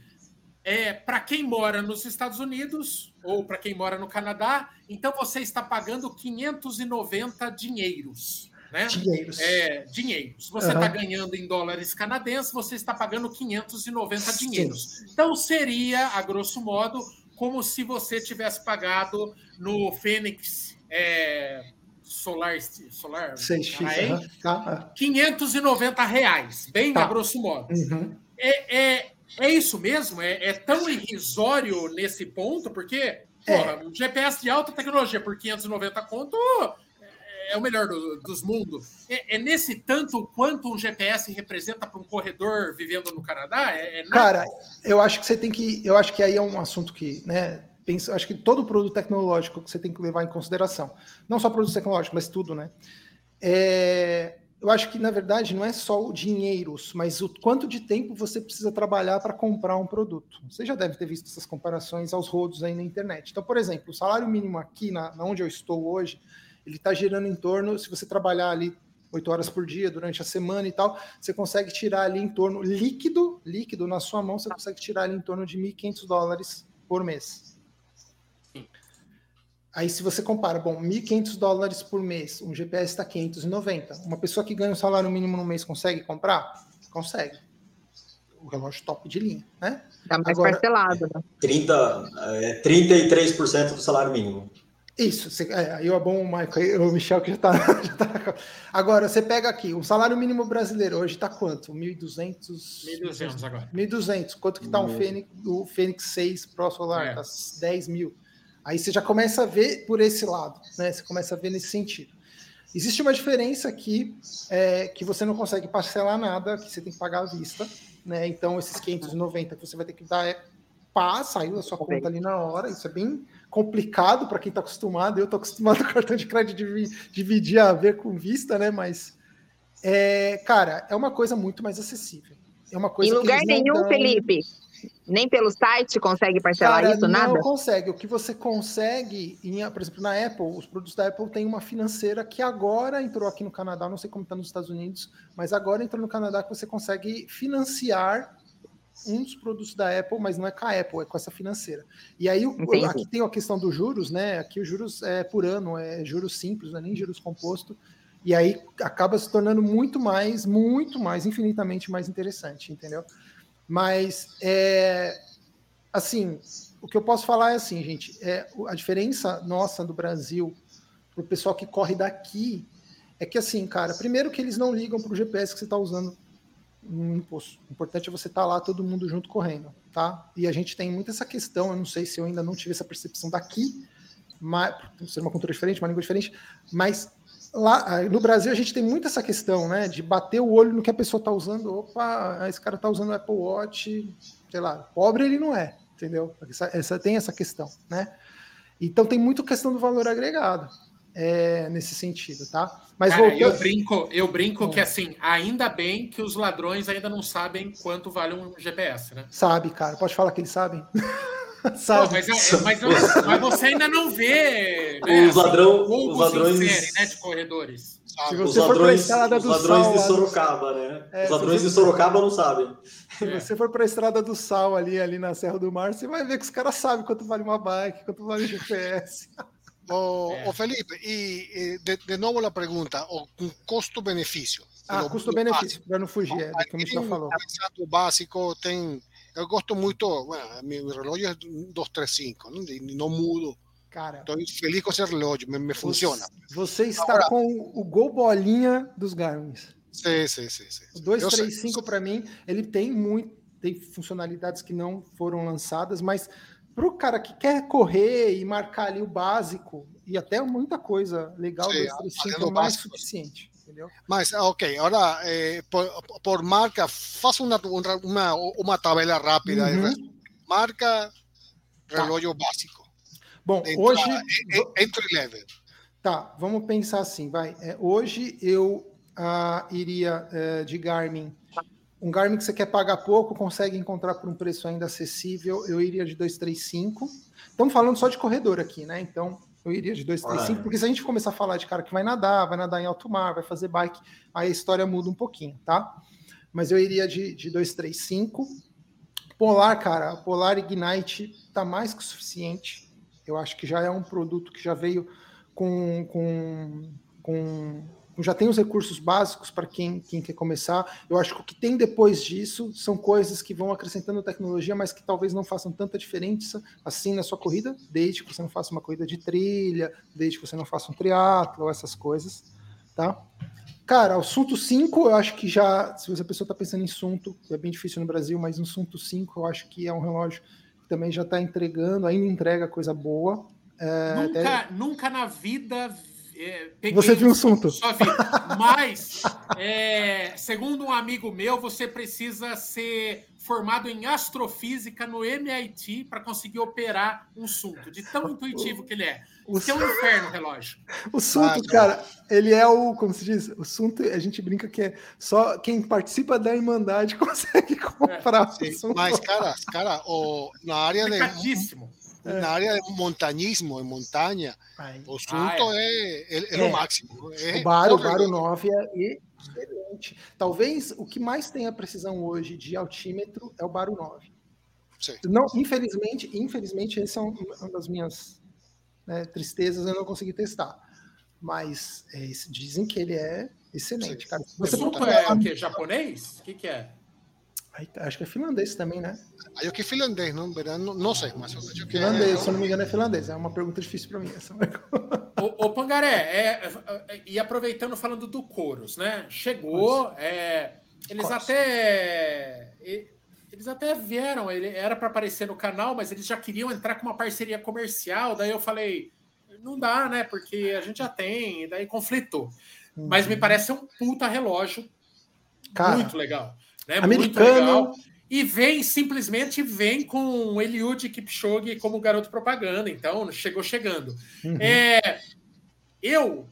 [SPEAKER 1] é, para quem mora nos Estados Unidos ou para quem mora no Canadá, então você está pagando 590 dinheiros. Né?
[SPEAKER 2] Dinheiros.
[SPEAKER 1] É, dinheiros. Você está uhum. ganhando em dólares canadenses, você está pagando 590 Sim. dinheiros. Então seria, a grosso modo, como se você tivesse pagado no Fênix. É, Solar, Solar
[SPEAKER 2] 6X,
[SPEAKER 1] aí, uhum. tá. 590 reais, bem tá. a grosso modo. Uhum. É, é, é isso mesmo? É, é, tão irrisório nesse ponto? Porque é. porra, um GPS de alta tecnologia por 590 conto é o melhor do, dos mundos. É, é, nesse tanto quanto um GPS representa para um corredor vivendo no Canadá? É,
[SPEAKER 2] é Cara, eu acho que você tem que. Eu acho que aí é um assunto que, né? penso, acho que todo produto tecnológico que você tem que levar em consideração, não só produtos tecnológicos, mas tudo, né? É, eu acho que na verdade não é só o dinheiro, mas o quanto de tempo você precisa trabalhar para comprar um produto. Você já deve ter visto essas comparações aos rodos aí na internet. Então, por exemplo, o salário mínimo aqui, na, na onde eu estou hoje, ele está girando em torno, se você trabalhar ali oito horas por dia durante a semana e tal, você consegue tirar ali em torno líquido, líquido na sua mão, você consegue tirar ali em torno de 1.500 dólares por mês. Aí, se você compara, bom, 1.500 dólares por mês, um GPS está 590. Uma pessoa que ganha um salário mínimo no mês consegue comprar? Consegue. O relógio top de linha, né?
[SPEAKER 5] Dá mais Agora, parcelado, né?
[SPEAKER 4] 30, é, 33% do salário mínimo.
[SPEAKER 2] Isso, você, é, aí é bom o Michael, o Michel que já está. Tá, agora, você pega aqui, o salário mínimo brasileiro hoje está quanto? 1.200?
[SPEAKER 1] 1.200 agora.
[SPEAKER 2] 1.200. Quanto que está um Fênix, o Fênix 6 Pro Solar? Está é. 10 mil. Aí você já começa a ver por esse lado, né? Você começa a ver nesse sentido. Existe uma diferença aqui é, que você não consegue parcelar nada, que você tem que pagar à vista, né? Então esses 590 que você vai ter que dar é pá, saiu da sua conta ali na hora. Isso é bem complicado para quem está acostumado. Eu estou acostumado com cartão de crédito de dividir a ver com vista, né? Mas é, cara, é uma coisa muito mais acessível. É uma coisa
[SPEAKER 5] em lugar nenhum, dão... Felipe. Nem pelo site consegue parcelar Cara, isso, nada?
[SPEAKER 2] Não consegue. O que você consegue, em, por exemplo, na Apple, os produtos da Apple têm uma financeira que agora entrou aqui no Canadá, não sei como está nos Estados Unidos, mas agora entrou no Canadá que você consegue financiar um dos produtos da Apple, mas não é com a Apple, é com essa financeira. E aí, Entendi. aqui tem a questão dos juros, né? Aqui os juros é por ano, é juros simples, não é nem juros composto. E aí acaba se tornando muito mais, muito mais, infinitamente mais interessante, entendeu? Mas, é, assim, o que eu posso falar é assim, gente, é, a diferença nossa do Brasil para o pessoal que corre daqui é que, assim, cara, primeiro que eles não ligam para o GPS que você está usando. O importante é você estar tá lá, todo mundo junto correndo, tá? E a gente tem muito essa questão, eu não sei se eu ainda não tive essa percepção daqui, mas, ser uma cultura diferente, uma língua diferente, mas lá no Brasil a gente tem muito essa questão, né, de bater o olho no que a pessoa está usando. Opa, esse cara está usando Apple Watch, sei lá, pobre ele não é, entendeu? Essa, essa tem essa questão, né? Então tem muito questão do valor agregado. É, nesse sentido, tá?
[SPEAKER 1] Mas Cara, voltando... eu brinco, eu brinco que assim, ainda bem que os ladrões ainda não sabem quanto vale um GPS, né?
[SPEAKER 2] Sabe, cara, pode falar que eles sabem.
[SPEAKER 1] Sabe? Pô, mas, é, mas, mas, você ainda não vê
[SPEAKER 4] né, os, ladrão, assim, os ladrões
[SPEAKER 1] série, né, de corredores.
[SPEAKER 4] Se você os for ladrões, estrada do os ladrões sal, de Sorocaba, né? É, os ladrões de Sorocaba não sabem.
[SPEAKER 2] Se é. você for para a estrada do sal ali, ali na Serra do Mar, você vai ver que os caras sabem quanto vale uma bike, quanto vale o GPS.
[SPEAKER 3] O, é. o Felipe, e, de, de, novo a pergunta, o custo-benefício.
[SPEAKER 2] Ah, custo-benefício, para não fugir, é, do que o Michel falou.
[SPEAKER 3] O básico tem eu gosto muito, bueno, meu relógio é 235, não, não mudo.
[SPEAKER 2] Cara,
[SPEAKER 3] Estou feliz com esse relógio, me, me funciona.
[SPEAKER 2] Você está
[SPEAKER 3] Agora-
[SPEAKER 2] com o gol bolinha dos Garmin.
[SPEAKER 3] Sim, sim, sim. sim.
[SPEAKER 2] O
[SPEAKER 3] Eu sei.
[SPEAKER 2] 235 para mim, ele tem muito tem funcionalidades que não foram lançadas, mas para o cara que quer correr e marcar ali o básico e até muita coisa legal,
[SPEAKER 3] Sim,
[SPEAKER 2] 235
[SPEAKER 3] fazendo
[SPEAKER 2] é
[SPEAKER 3] o
[SPEAKER 2] mais
[SPEAKER 3] básico.
[SPEAKER 2] suficiente, entendeu?
[SPEAKER 3] Mas, ok, agora, eh, por, por marca, faça uma, uma, uma tabela rápida.
[SPEAKER 2] Uhum.
[SPEAKER 3] Marca, relógio básico.
[SPEAKER 2] Bom,
[SPEAKER 3] Entra-
[SPEAKER 2] hoje
[SPEAKER 3] eh, Entry level.
[SPEAKER 2] Tá, vamos pensar assim, vai. É, hoje eu ah, iria é, de Garmin. Um Garmin que você quer pagar pouco, consegue encontrar por um preço ainda acessível, eu iria de 235. Estamos falando só de corredor aqui, né? Então, eu iria de 235,
[SPEAKER 4] Olha.
[SPEAKER 2] porque se a gente começar a falar de cara que vai nadar, vai nadar em alto mar, vai fazer bike, aí a história muda um pouquinho, tá? Mas eu iria de, de 235. Polar, cara, Polar Ignite tá mais que o suficiente. Eu acho que já é um produto que já veio com, com, com já tem os recursos básicos para quem, quem quer começar. Eu acho que o que tem depois disso são coisas que vão acrescentando tecnologia, mas que talvez não façam tanta diferença assim na sua corrida, desde que você não faça uma corrida de trilha, desde que você não faça um triatlo, essas coisas, tá? Cara, o Sunto 5, eu acho que já, se você pessoa está pensando em Sunto, é bem difícil no Brasil, mas no Sunto 5 eu acho que é um relógio que também já está entregando, ainda entrega coisa boa. É,
[SPEAKER 1] nunca,
[SPEAKER 2] até-
[SPEAKER 1] nunca na vida é, peguei
[SPEAKER 2] Você viu um Sunto?
[SPEAKER 1] Só vi. Mas, é, segundo um amigo meu, você precisa ser formado em astrofísica no MIT para conseguir operar um Sunto, de tão intuitivo que ele é.
[SPEAKER 2] O
[SPEAKER 1] Isso é um inferno o relógio.
[SPEAKER 2] O Sunto,
[SPEAKER 3] Ah,
[SPEAKER 2] cara, ele é o, como se diz, o Sunto, a gente brinca que é só quem participa da Irmandade consegue comprar o
[SPEAKER 3] Sim,
[SPEAKER 2] Sunto.
[SPEAKER 3] mas, cara, cara o, na área na área de montañismo, em montanha,
[SPEAKER 2] Ai,
[SPEAKER 3] o Sunto
[SPEAKER 1] Ah,
[SPEAKER 3] é, é, é
[SPEAKER 2] É.
[SPEAKER 3] o máximo. É,
[SPEAKER 2] o Bar, o
[SPEAKER 3] é
[SPEAKER 2] Bar
[SPEAKER 3] relógio.
[SPEAKER 2] 9 é excelente. Talvez o que mais tenha precisão hoje de altímetro é o Bar 9.
[SPEAKER 3] Sim.
[SPEAKER 2] Não, infelizmente, infelizmente, esse é um- uma das minhas né, tristezas, eu não consegui testar. Mas é, dizem que ele é excelente,
[SPEAKER 3] Sim.
[SPEAKER 2] cara.
[SPEAKER 1] O
[SPEAKER 2] Você
[SPEAKER 1] Sunto
[SPEAKER 2] pode-
[SPEAKER 1] é o quê? Japonês? O que, que é?
[SPEAKER 2] Ai, Acho que é finlandês também, né?
[SPEAKER 3] Aí eu que finlandês, não, não, não sei, mas eu acho que
[SPEAKER 2] Finlandês, se eu não me engano, é finlandês. É uma pergunta difícil para mim. Essa.
[SPEAKER 1] Ô, ô, Pangaré, é, é, e aproveitando falando do Coros, né? Chegou, é, eles
[SPEAKER 2] Coros.
[SPEAKER 1] até eles até vieram, ele era para aparecer no canal, mas eles já queriam entrar com uma parceria comercial. Daí eu falei, não dá, né? Porque a gente já tem, e daí conflitou. Mas me parece um puta relógio
[SPEAKER 2] Cara,
[SPEAKER 1] muito legal, né?
[SPEAKER 2] americano.
[SPEAKER 1] Muito legal. E vem, simplesmente vem com o Eliud Kipchoge como garoto propaganda. Então, chegou chegando.
[SPEAKER 2] Uhum.
[SPEAKER 1] É, eu,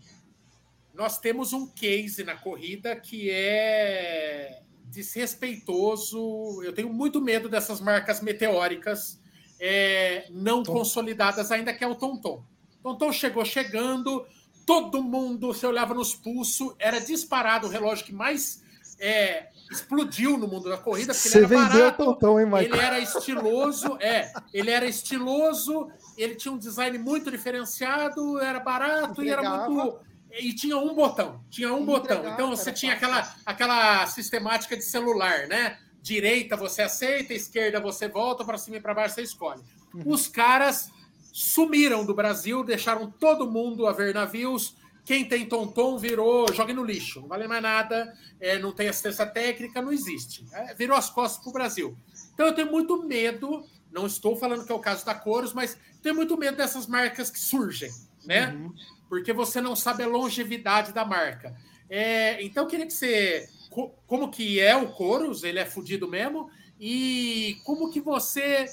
[SPEAKER 1] nós temos um case na corrida que é desrespeitoso. Eu tenho muito medo dessas marcas meteóricas é, não
[SPEAKER 2] Tom.
[SPEAKER 1] consolidadas ainda, que é o Tonton. Tonton chegou chegando, todo mundo, você olhava nos pulsos, era disparado o relógio que mais é, explodiu no mundo da corrida, porque
[SPEAKER 2] Você
[SPEAKER 1] ele era
[SPEAKER 2] vendeu o
[SPEAKER 1] barato,
[SPEAKER 2] Tontão, hein, Michael?
[SPEAKER 1] ele era estiloso, é, ele era estiloso, ele tinha um design muito diferenciado, era barato e era
[SPEAKER 2] Entregava.
[SPEAKER 1] muito. E tinha um botão, tinha um botão.
[SPEAKER 2] Entregava,
[SPEAKER 1] Então você tinha
[SPEAKER 2] fácil.
[SPEAKER 1] aquela, aquela sistemática de celular, né? Direita você aceita, esquerda você volta, para cima e para baixo você escolhe.
[SPEAKER 2] Uhum.
[SPEAKER 1] Os caras sumiram do Brasil, deixaram todo mundo a ver navios. Quem tem tonton virou, joga no lixo, não vale mais nada, é, não tem assistência técnica, não existe. É, virou as costas para o Brasil. Então eu tenho muito medo, não estou falando que é o caso da Coros, mas tenho muito medo dessas marcas que surgem, né?
[SPEAKER 2] Uhum.
[SPEAKER 1] Porque você não sabe a longevidade da marca. É, então eu queria que você. co- Como que é o Coros? Ele é fudido mesmo? E como que você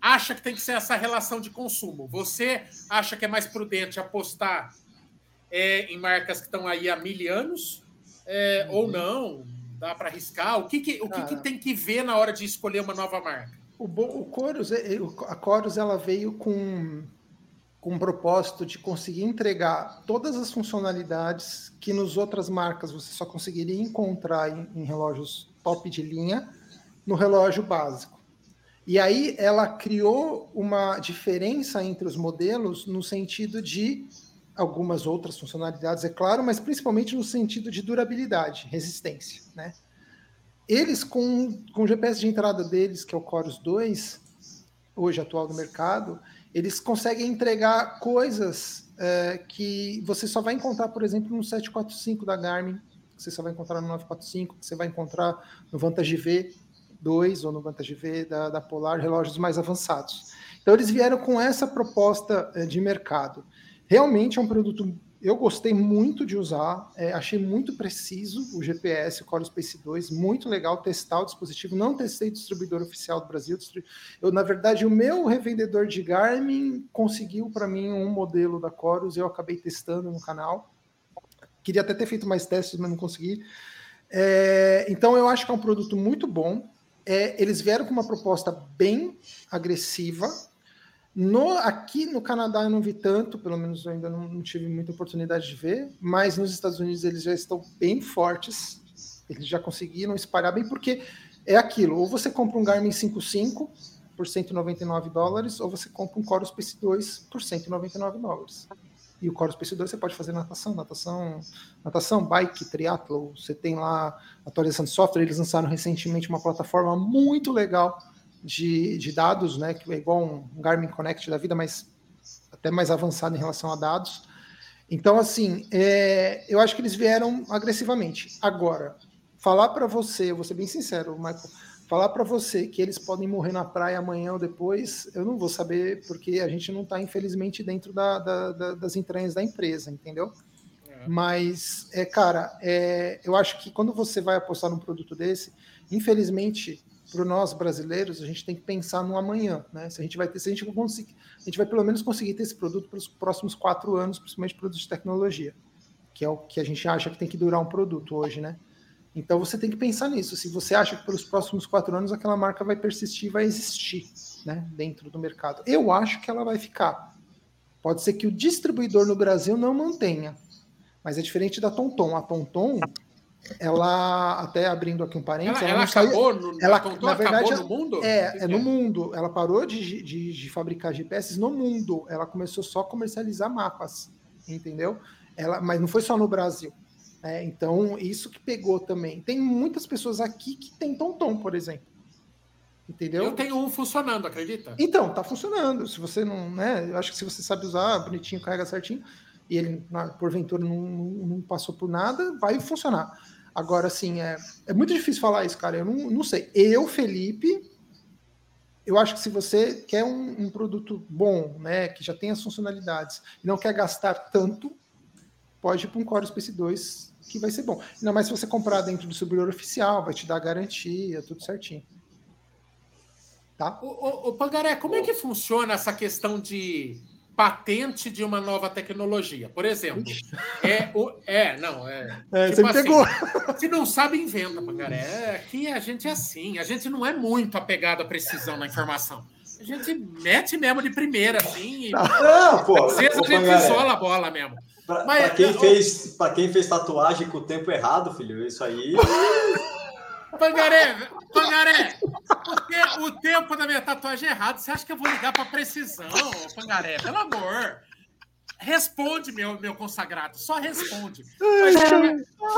[SPEAKER 1] acha que tem que ser essa relação de consumo? Você acha que é mais prudente apostar é, em marcas que estão aí há mil anos? É, Ou não? Dá para arriscar? O, que, que- o que, que tem que ver na hora de escolher uma nova marca?
[SPEAKER 2] O, o é- a Chorus ela veio com, com um propósito de conseguir entregar todas as funcionalidades que nos outras marcas você só conseguiria encontrar em, em relógios top de linha no relógio básico. E aí ela criou uma diferença entre os modelos no sentido de algumas outras funcionalidades, é claro, mas principalmente no sentido de durabilidade, resistência, né? eles, com, com o GPS de entrada deles, que é o Chorus 2, hoje atual no mercado, eles conseguem entregar coisas é, que você só vai encontrar, por exemplo, no 745 da Garmin, que você só vai encontrar no 945, que você vai encontrar no Vantage V2 ou no Vantage V da, da Polar, relógios mais avançados. Então, eles vieram com essa proposta é, de mercado. Realmente é um produto eu gostei muito de usar, é, achei muito preciso o GPS, o Core Space 2, muito legal testar o dispositivo. Não testei distribuidor oficial do Brasil. Eu, na verdade, o meu revendedor de Garmin conseguiu para mim um modelo da Chorus, eu acabei testando no canal. Queria até ter feito mais testes, mas não consegui. É, então, eu acho que é um produto muito bom. É, eles vieram com uma proposta bem agressiva, no, aqui no Canadá eu não vi tanto, pelo menos eu ainda não, não, tive muita oportunidade de ver, mas nos Estados Unidos eles já estão bem fortes, eles já conseguiram espalhar bem, porque é aquilo, ou você compra um Garmin 55 por 199 dólares, ou você compra um Chorus PC2 por 199 dólares. E o Chorus PC2 você pode fazer natação, natação, natação, bike, triatlo, você tem lá atualização de software, eles lançaram recentemente uma plataforma muito legal de, de dados, né, que é igual um Garmin Connect da vida, mas até mais avançado em relação a dados. Então, assim, é, eu acho que eles vieram agressivamente. Agora, falar para você, eu vou ser bem sincero, Michael, falar para você que eles podem morrer na praia amanhã ou depois, eu não vou saber, porque a gente não está, infelizmente, dentro da, da, da, das entranhas da empresa, entendeu? É. Mas, é, cara, é, eu acho que quando você vai apostar num produto desse, infelizmente, para nós brasileiros, a gente tem que pensar no amanhã, né? Se a gente vai ter, se a gente conseguir, a gente vai pelo menos conseguir ter esse produto pelos próximos quatro anos, principalmente produtos de tecnologia, que é o que a gente acha que tem que durar um produto hoje, né? Então você tem que pensar nisso. Se você acha que pelos próximos quatro anos aquela marca vai persistir, vai existir, né? Dentro do mercado, eu acho que ela vai ficar. Pode ser que o distribuidor no Brasil não mantenha, mas é diferente da Tonton. A Tonton ela até abrindo aqui um parênteses,
[SPEAKER 1] ela, ela, ela acabou, no, ela, na verdade, no mundo?
[SPEAKER 2] É, é no mundo. Ela parou de, de, de, fabricar GPS no mundo. Ela começou só a comercializar mapas, entendeu? Ela, mas não foi só no Brasil. É, então, isso que pegou também. Tem muitas pessoas aqui que tem Tonton, por exemplo. Entendeu?
[SPEAKER 1] Eu tenho um funcionando, acredita?
[SPEAKER 2] Então, tá funcionando. Se você não, né? Eu acho que se você sabe usar bonitinho, carrega certinho, e ele, porventura, não, não passou por nada, vai funcionar. Agora, assim, é, é muito difícil falar isso, cara. Eu não, não sei. Eu, Felipe, eu acho que se você quer um, um, produto bom, né, que já tem as funcionalidades, e não quer gastar tanto, pode ir para um Core Space 2, que vai ser bom. Ainda mais se você comprar dentro do distribuidor oficial, vai te dar garantia, tudo certinho.
[SPEAKER 1] Tá? O, o, o Pangaré, como é que funciona essa questão de patente de uma nova tecnologia. Por exemplo, é, o, é não, é.
[SPEAKER 2] é tipo assim, pegou.
[SPEAKER 1] Se não sabe, inventa, Pangaré. Aqui a gente é assim, a gente não é muito apegado à precisão na informação. A gente mete mesmo de primeira, assim. E,
[SPEAKER 4] não, pô.
[SPEAKER 1] Às vezes a gente isola a bola mesmo.
[SPEAKER 4] Para quem, fez, quem fez tatuagem com o tempo errado, filho, isso aí.
[SPEAKER 1] Pangaré, Pangaré, porque o tempo da minha tatuagem é errado. Você acha que eu vou ligar para precisão, Pangaré? Pelo amor. Responde, meu, meu consagrado, só responde.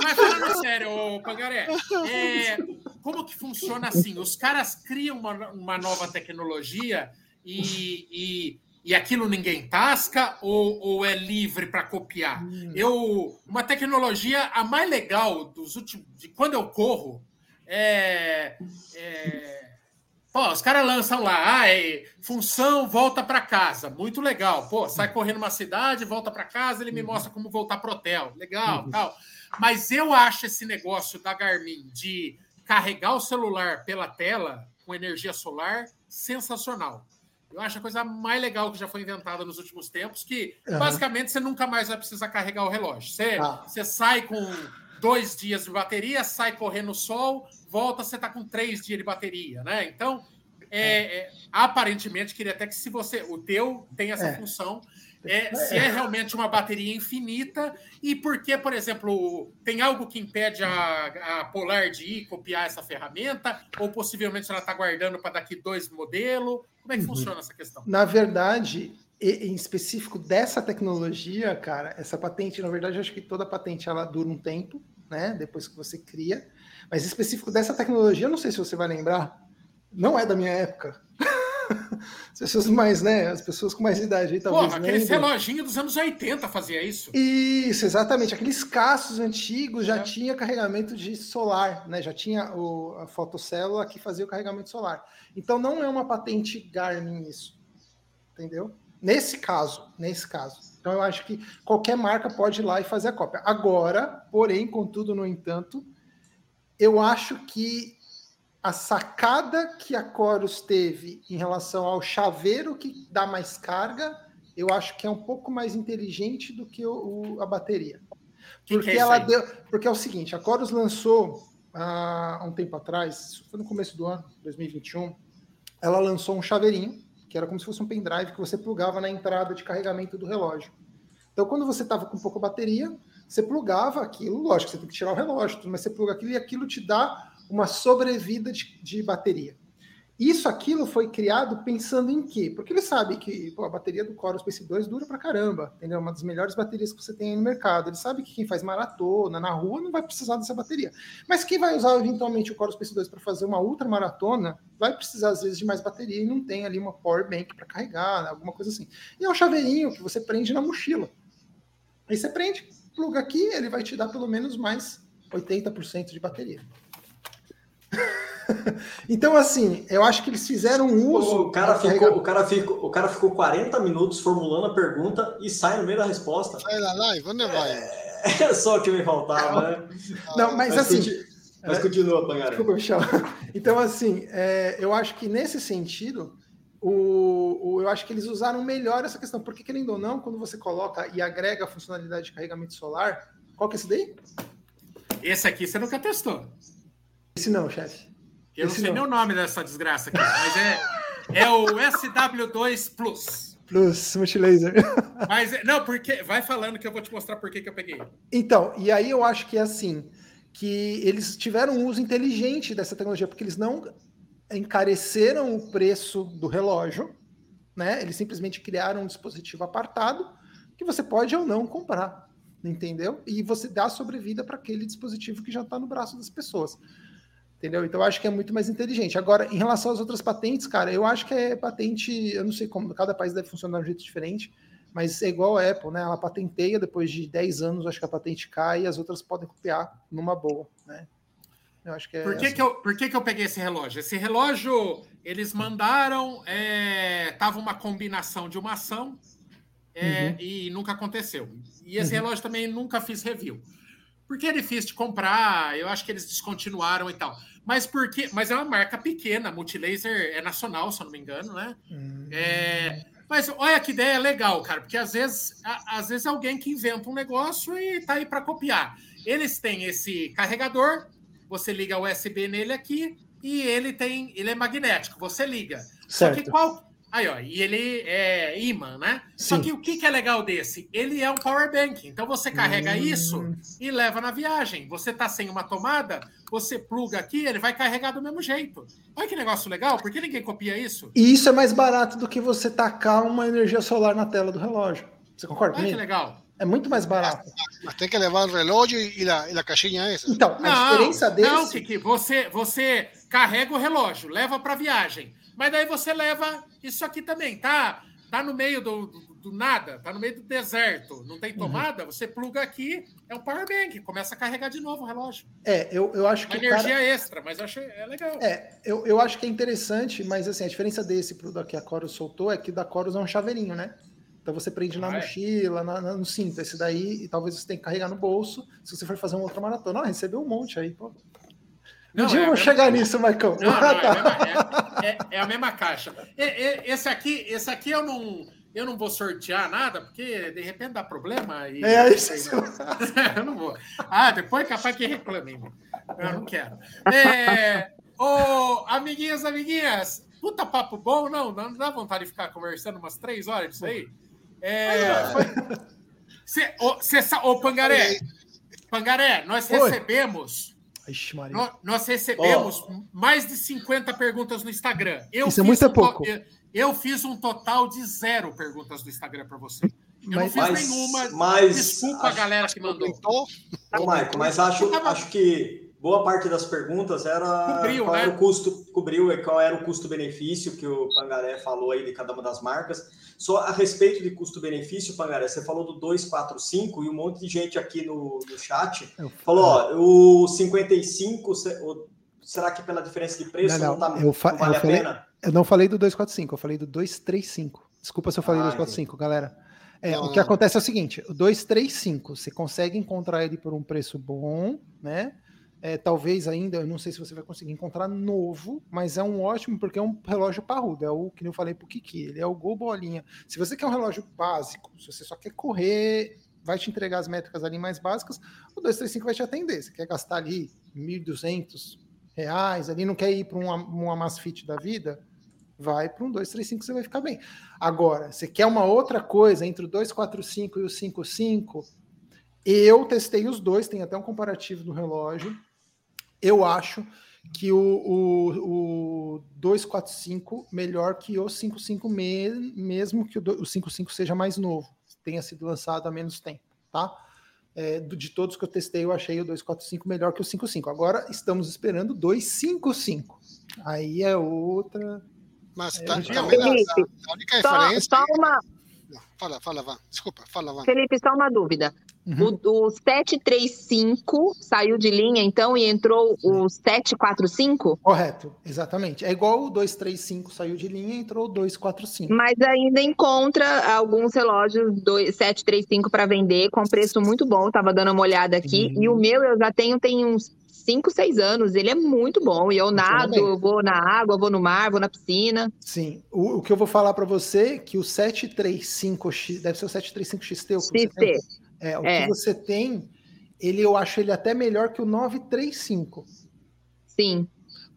[SPEAKER 1] Mas, falando sério, ô, Pangaré, é, como que funciona assim? Os caras criam uma, uma nova tecnologia e, e, e aquilo ninguém tasca ou, ou é livre para copiar? Hum. Eu, uma tecnologia, a mais legal dos últimos, de quando eu corro, é, é, pô, os caras lançam lá, ah, é, função volta para casa, muito legal. Pô, sai correndo uma cidade, volta para casa, ele me uhum. mostra como voltar pro hotel, legal, uhum. tal. Mas eu acho esse negócio da Garmin de carregar o celular pela tela com energia solar sensacional. Eu acho a coisa mais legal que já foi inventada nos últimos tempos, que uhum. basicamente você nunca mais vai precisar carregar o relógio. Você, ah. você sai com dois dias de bateria, sai correndo no sol, volta, você está com três dias de bateria, né? Então, é, é, aparentemente, queria até que se você. O teu tem essa é. função. É, se é realmente uma bateria infinita e porque, por exemplo, tem algo que impede a, a Polar de ir copiar essa ferramenta ou possivelmente ela está guardando para daqui dois modelos? Como é que uhum. funciona essa questão?
[SPEAKER 2] Na verdade, em específico dessa tecnologia, cara, essa patente, na verdade, acho que toda patente ela dura um tempo, né? Depois que você cria. Mas específico dessa tecnologia, eu não sei se você vai lembrar, não é da minha época. As pessoas mais, né? As pessoas com mais idade aí, talvez.
[SPEAKER 1] Porra, aquele reloginho dos anos 80 fazia isso.
[SPEAKER 2] Isso, exatamente. Aqueles caços antigos já é. tinha carregamento de solar, né? Já tinha o, a fotocélula que fazia o carregamento solar. Então não é uma patente Garmin isso. Entendeu? Nesse caso, nesse caso. Então eu acho que qualquer marca pode ir lá e fazer a cópia. Agora, porém, contudo, no entanto, eu acho que a sacada que a Chorus teve em relação ao chaveiro que dá mais carga, eu acho que é um pouco mais inteligente do que o, o a bateria. Que porque que é ela deu, porque é o seguinte, a Chorus lançou há um tempo atrás, foi no começo do ano, 2021, ela lançou um chaveirinho, que era como se fosse um pendrive que você plugava na entrada de carregamento do relógio. Então, quando você estava com pouca bateria, você plugava aquilo, lógico, você tem que tirar o relógio, mas você pluga aquilo e aquilo te dá uma sobrevida de, de bateria. Isso, aquilo foi criado pensando em quê? Porque ele sabe que pô, a bateria do Core Space 2 dura pra caramba, entendeu? Uma das melhores baterias que você tem no mercado. Ele sabe que quem faz maratona na rua não vai precisar dessa bateria. Mas quem vai usar eventualmente o Core Space 2 para fazer uma ultra maratona vai precisar às vezes de mais bateria e não tem ali uma power bank para carregar, alguma coisa assim. E é um chaveirinho que você prende na mochila. Aí você prende, pluga aqui, ele vai te dar pelo menos mais 80% de bateria. então, assim, eu acho que eles fizeram um uso.
[SPEAKER 4] O cara, ficou, o, cara ficou, o cara ficou 40 minutos formulando a pergunta e sai no meio da resposta.
[SPEAKER 3] Sai lá, live, onde vai?
[SPEAKER 4] É, é só o que me faltava, né?
[SPEAKER 2] Não, mas, mas assim. Continua,
[SPEAKER 4] mas continua, Pangaré.
[SPEAKER 2] Desculpa, Michel. Então, assim, é, eu acho que nesse sentido, o, o, eu acho que eles usaram melhor essa questão, porque, querendo ou não, quando você coloca e agrega a funcionalidade de carregamento solar, qual que é esse daí?
[SPEAKER 1] Esse aqui você nunca testou.
[SPEAKER 2] Esse não, chefe.
[SPEAKER 1] Eu Esse não sei não. nem o nome dessa desgraça aqui, mas é, é o SW2 Plus.
[SPEAKER 2] Plus, multilaser.
[SPEAKER 1] Mas não, porque vai falando que eu vou te mostrar por que eu peguei.
[SPEAKER 2] Então, e aí eu acho que é assim, que eles tiveram um uso inteligente dessa tecnologia, porque eles não encareceram o preço do relógio, né? Eles simplesmente criaram um dispositivo apartado que você pode ou não comprar, entendeu? E você dá sobrevida para aquele dispositivo que já está no braço das pessoas. Entendeu? Então eu acho que é muito mais inteligente. Agora, em relação às outras patentes, cara, eu acho que é patente, eu não sei como, cada país deve funcionar de um jeito diferente, mas é igual a Apple, né? Ela patenteia, depois de 10 anos, acho que a patente cai e as outras podem copiar numa boa, né?
[SPEAKER 1] Eu acho que é por que, que, eu, por que, que eu peguei esse relógio? Esse relógio, eles mandaram, é, tava uma combinação de uma ação é, uhum. e nunca aconteceu. E esse uhum. relógio também nunca fiz review. Porque é difícil de comprar, eu acho que eles descontinuaram e tal. Mas porque, mas é uma marca pequena, Multilaser é nacional, se eu não me engano, né? Hum. É, mas olha que ideia legal, cara, porque às vezes, a, às vezes é alguém que inventa um negócio e tá aí para copiar. Eles têm esse carregador, você liga o USB nele aqui e ele tem, ele é magnético, você liga. Certo. Só que qual Aí, ó, e ele é imã, né? Sim. Só que o que, que é legal desse? Ele é um power bank. Então você carrega hum. isso e leva na viagem. Você tá sem uma tomada, você pluga aqui, ele vai carregar do mesmo jeito. Olha que negócio legal, por que ninguém copia isso?
[SPEAKER 2] E isso é mais barato do que você tacar uma energia solar na tela do relógio. Você concorda
[SPEAKER 1] Olha comigo? que legal.
[SPEAKER 2] É muito mais barato.
[SPEAKER 3] Mas tem que levar o relógio e a, e a caixinha é essa.
[SPEAKER 2] Então, a não, diferença desse... Não,
[SPEAKER 1] Kiki, você, você carrega o relógio, leva para viagem. Mas daí você leva isso aqui também, tá? Tá no meio do, do, do nada, tá no meio do deserto, não tem uhum. tomada, uhum. você pluga aqui, é um power bank, começa a carregar de novo o relógio.
[SPEAKER 2] É, eu, eu acho que.
[SPEAKER 1] Uma energia cara... extra, mas eu achei é legal.
[SPEAKER 2] É, eu, eu acho que é interessante, mas assim, a diferença desse pro da que a Chorus soltou é que da Chorus é um chaveirinho, né? Então você prende na ah, é? mochila, na, na, no cinto. Esse daí, e talvez você tenha que carregar no bolso se você for fazer uma outra maratona. Ah, recebeu um monte aí, pô. Não, um dia é eu vou chegar nisso, Marcão. Não, não,
[SPEAKER 1] é, é, é, a mesma caixa. Esse aqui, esse aqui eu não, eu não vou sortear nada, porque de repente dá problema. E...
[SPEAKER 2] É isso.
[SPEAKER 1] eu não vou. Ah, depois capaz que reclame. Eu não quero. É, ô, amiguinhas, amiguinhas, puta papo bom, não? Não dá vontade de ficar conversando umas três horas disso aí? É. Cê, ô, cê, ô, Pangaré, Pangaré, nós recebemos Ixi, nós, nós, recebemos oh. mais de 50 perguntas no Instagram.
[SPEAKER 2] Eu Isso é muito
[SPEAKER 1] um
[SPEAKER 2] pouco.
[SPEAKER 1] Eu, eu, fiz um total de zero perguntas no Instagram para você. Eu mas, não fiz nenhuma.
[SPEAKER 4] Mas,
[SPEAKER 1] Desculpa acho, a galera que mandou.
[SPEAKER 4] Ô, Maico, mas acho, acho que boa parte das perguntas era cobriu, qual né? era o custo, cobriu qual era o custo-benefício que o Pangaré falou aí de cada uma das marcas. Só a respeito de custo-benefício, Pangaré, você falou do 245 e um monte de gente aqui no, no chat falou, ó, o 55, será que pela diferença de preço não, não, não, tá,
[SPEAKER 2] eu não vale eu a falei, pena? Eu não falei do 245, eu falei do 235. Desculpa se eu falei ah, 245, entendi. galera. É, o que acontece é o seguinte: o 235, você consegue encontrar ele por um preço bom, né? É, talvez ainda, eu não sei se você vai conseguir encontrar novo, mas é um ótimo, porque é um relógio parrudo, é o que eu falei pro Kiki, ele é o Gol Bolinha. Se você quer um relógio básico, se você só quer correr, vai te entregar as métricas ali mais básicas, o 235 vai te atender. Você quer gastar ali 1.200 reais, ali não quer ir para uma, uma Masfit da vida, vai para um 235 você vai ficar bem. Agora, você quer uma outra coisa entre o 245 e o 55? Eu testei os dois, tem até um comparativo no relógio eu acho que o, o, o 245 melhor que o 55 me, mesmo que o, o 55 seja mais novo, tenha sido lançado há menos tempo, tá? É, de todos que eu testei, eu achei o 245 melhor que o 55. Agora estamos esperando o 255. Aí é outra.
[SPEAKER 3] Mas é, tá, também a, a, única referência. Só, só uma... Fala, fala, Vá. Desculpa, fala, Vá.
[SPEAKER 5] Felipe, só uma dúvida. Uhum. O, o 735 saiu de linha, então, e entrou o 745?
[SPEAKER 2] Correto, exatamente. É igual o 235 saiu de linha e entrou o 245.
[SPEAKER 5] Mas ainda encontra alguns relógios 735 para vender com preço muito bom. Estava dando uma olhada aqui. Uhum. E o meu eu já tenho, tem uns 5, 6 anos. Ele é muito bom. E eu nado, eu vou na água, vou no mar, vou na piscina.
[SPEAKER 2] Sim. O, o que eu vou falar para você é que o 735X, deve ser o 735XT. O
[SPEAKER 5] XT.
[SPEAKER 2] É, o é. que você tem, ele eu acho ele até melhor que o 935.
[SPEAKER 5] Sim.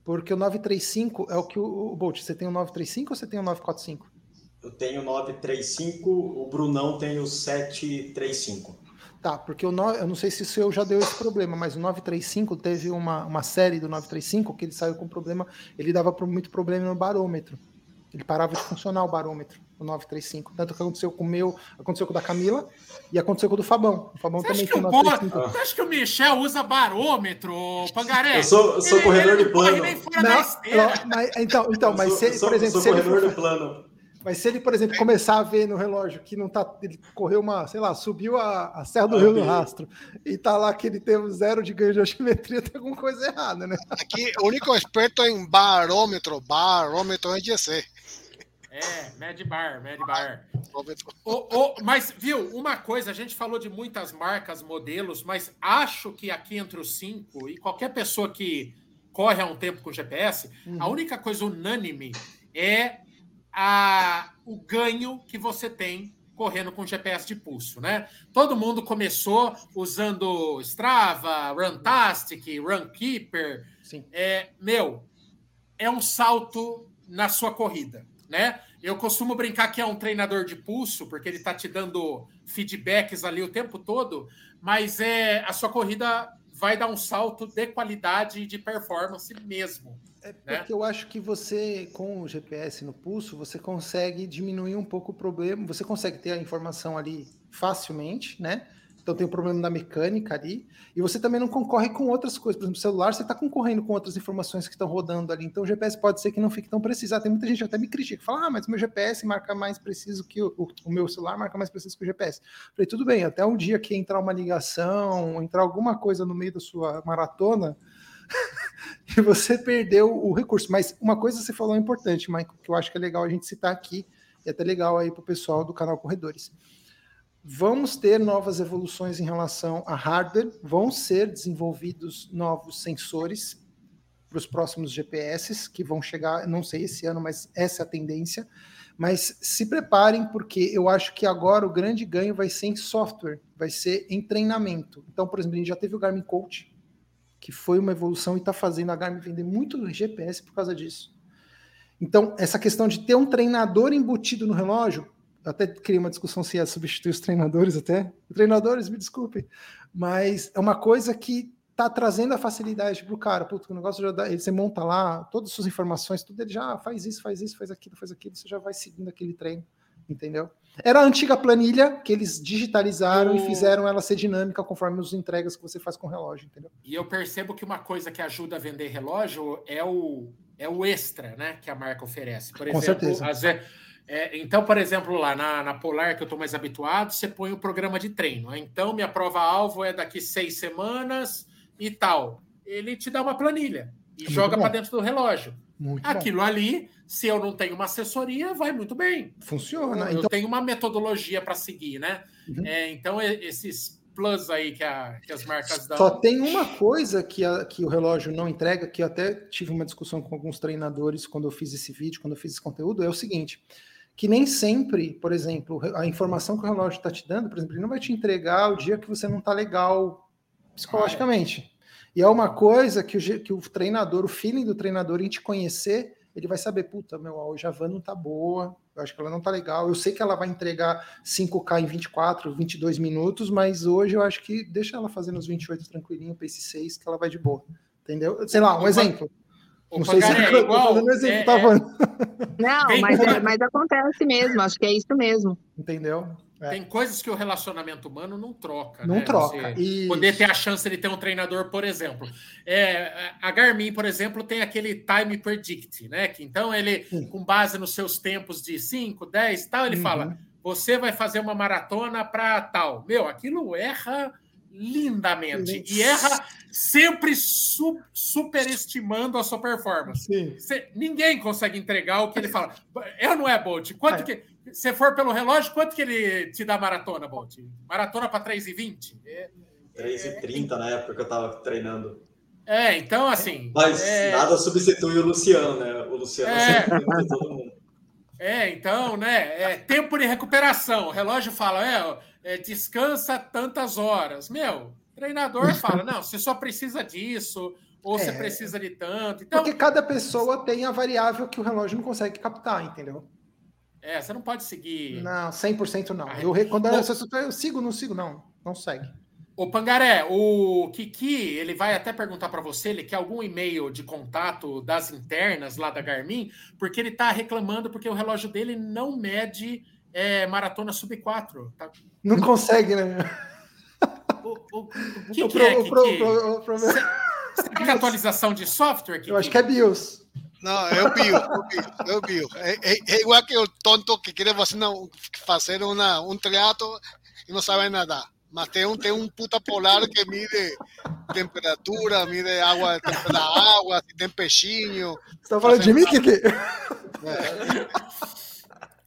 [SPEAKER 2] Porque o 935 é o que o, o Bolt, você tem o 935 ou você tem o 945?
[SPEAKER 4] Eu tenho o 935, o Brunão tem o 735.
[SPEAKER 2] Tá, porque o 9, eu não sei se o seu já deu esse problema, mas o 935 teve uma, uma série do 935 que ele saiu com problema, ele dava muito problema no barômetro. Ele parava de funcionar o barômetro, o 935. Tanto que aconteceu com o meu, aconteceu com o da Camila e aconteceu com o do Fabão. O Fabão
[SPEAKER 1] você
[SPEAKER 2] também
[SPEAKER 1] tem o 935. Você acha que o Michel usa barômetro, Pangaré?
[SPEAKER 4] Eu sou, sou ele, corredor ele de plano.
[SPEAKER 2] Não, mas, então, então mas
[SPEAKER 4] sou,
[SPEAKER 2] se,
[SPEAKER 4] sou,
[SPEAKER 2] por exemplo,
[SPEAKER 4] sou
[SPEAKER 2] se
[SPEAKER 4] corredor
[SPEAKER 2] ele
[SPEAKER 4] de plano.
[SPEAKER 2] Mas se ele, por exemplo, começar a ver no relógio que não tá, ele correu uma, sei lá, subiu a, a Serra do ah, Rio do Rastro e tá lá que ele teve zero de ganho de altimetria, tem alguma coisa errada, né?
[SPEAKER 3] Aqui, o único experto em barômetro, barômetro é GC.
[SPEAKER 1] É, Mad Bar, Mad Bar. o, o, mas, viu, uma coisa, a gente falou de muitas marcas, modelos, mas acho que aqui entre os cinco, e qualquer pessoa que corre há um tempo com GPS, uhum. a única coisa unânime é a, o ganho que você tem correndo com GPS de pulso, né? Todo mundo começou usando Strava, Runtastic, Runkeeper. Sim. É, meu, é um salto na sua corrida né? Eu costumo brincar que é um treinador de pulso, porque ele está te dando feedbacks ali o tempo todo, mas é a sua corrida vai dar um salto de qualidade e de performance mesmo.
[SPEAKER 2] É né? porque né? eu acho que você, com o GPS no pulso, você consegue diminuir um pouco o problema, você consegue ter a informação ali facilmente, né? Então tem o problema da mecânica ali. E você também não concorre com outras coisas. Por exemplo, celular, você está concorrendo com outras informações que estão rodando ali. Então o GPS pode ser que não fique tão preciso. Ah, tem muita gente que até me critica, fala, ah, mas o meu GPS marca mais preciso que o, o, o meu celular marca mais preciso que o GPS. falei, tudo bem, até um dia que entrar uma ligação, entrar alguma coisa no meio da sua maratona, e você perdeu o recurso. Mas uma coisa você falou importante, Michael, que eu acho que é legal a gente citar aqui, e é até legal aí para o pessoal do canal Corredores Vamos ter novas evoluções em relação a hardware, vão ser desenvolvidos novos sensores para os próximos GPS, que vão chegar, não sei esse ano, mas essa é a tendência. Mas se preparem, porque eu acho que agora o grande ganho vai ser em software, vai ser em treinamento. Então, por exemplo, a gente já teve o Garmin Coach, que foi uma evolução e está fazendo a Garmin vender muito GPS por causa disso. Então, essa questão de ter um treinador embutido no relógio até criei uma discussão se ia substituir os treinadores até. Treinadores, me desculpem. Mas é uma coisa que está trazendo a facilidade para o cara. Puta, o negócio já dá, você monta lá todas as suas informações, tudo ele já faz isso, faz isso, faz aquilo, faz aquilo, você já vai seguindo aquele treino. entendeu? Era a antiga planilha que eles digitalizaram o... e fizeram ela ser dinâmica conforme as entregas que você faz com o relógio, entendeu?
[SPEAKER 1] E eu percebo que uma coisa que ajuda a vender relógio é o, é o extra, né? Que a marca oferece.
[SPEAKER 2] Por com exemplo, certeza.
[SPEAKER 1] É, então, por exemplo, lá na, na Polar, que eu estou mais habituado, você põe o programa de treino. Né? Então, minha prova-alvo é daqui seis semanas e tal. Ele te dá uma planilha e é joga para dentro do relógio. Muito Aquilo bom. ali, se eu não tenho uma assessoria, vai muito bem.
[SPEAKER 2] Funciona.
[SPEAKER 1] Eu, então... tenho uma metodologia para seguir, né? Uhum. É, então, esses plus aí que, a, que, as marcas dão.
[SPEAKER 2] Só tem uma coisa que, a, que o relógio não entrega, que eu até tive uma discussão com alguns treinadores quando eu fiz esse vídeo, quando eu fiz esse conteúdo, é o seguinte que nem sempre, por exemplo, a informação que o relógio está te dando, por exemplo, ele não vai te entregar o dia que você não está legal psicologicamente. Ah, é. E é uma coisa que o, que o treinador, o feeling do treinador em te conhecer, ele vai saber, puta, meu, hoje a van não tá boa, eu acho que ela não tá legal, eu sei que ela vai entregar 5K em 24, 22 minutos, mas hoje eu acho que deixa ela fazer nos 28 tranquilinho, pace 6, que ela vai de boa. Entendeu? Sei lá, um exemplo.
[SPEAKER 1] O não sei se é igual, é,
[SPEAKER 5] tá é, Não, mas, é, mas acontece mesmo, acho que é isso mesmo.
[SPEAKER 2] Entendeu?
[SPEAKER 1] É. Tem coisas que o relacionamento humano não troca.
[SPEAKER 2] Não
[SPEAKER 1] né?
[SPEAKER 2] troca.
[SPEAKER 1] poder ter a chance de ter um treinador, por exemplo. É, a Garmin, por exemplo, tem aquele time predict, né? Que, então, ele, Sim. com base nos seus tempos de 5, 10 tal, ele uhum. fala: você vai fazer uma maratona para tal. Meu, aquilo erra lindamente e erra sempre su superestimando a sua performance. Você, ninguém consegue entregar o que ele fala. Eu não é Bolt. Quanto é. que se for pelo relógio, quanto que ele te dá maratona, Bolt? Maratona para 3,20?
[SPEAKER 4] É, 3,30 é, na época que eu estava treinando.
[SPEAKER 1] É, então assim.
[SPEAKER 4] Mas é... nada substitui o Luciano, né? O Luciano é... sempre todo mundo.
[SPEAKER 1] É, então, né? É tempo de recuperação. O relógio fala, é, é, descansa tantas horas. Meu, treinador fala, não, você só precisa disso, ou é, você precisa de tanto. Então,
[SPEAKER 2] porque cada pessoa tem a variável que o relógio não consegue captar, entendeu?
[SPEAKER 1] É, você não pode seguir.
[SPEAKER 2] Não, 100% não. Eu, quando eu, eu sigo, não sigo, não. Não segue.
[SPEAKER 1] O Pangaré, o Kiki, ele vai até perguntar para você, ele quer algum e-mail de contato das internas lá da Garmin, porque ele está reclamando porque o relógio dele não mede é, maratona sub 4. Tá?
[SPEAKER 2] Não consegue, né?
[SPEAKER 1] O, o, o que, que é? Será que é atualização de software, Kiki?
[SPEAKER 2] Eu acho que é BIOS.
[SPEAKER 3] Não, é o bio, é o bio. É, é, é, igual que o tonto que quer fazer, não, fazer uma, um triato e não sabe nadar. Mas tem um, tem um puta polar que mide temperatura, mide água, da água, se tem peixinho.
[SPEAKER 2] Você está falando de mim, Kiki?
[SPEAKER 1] É.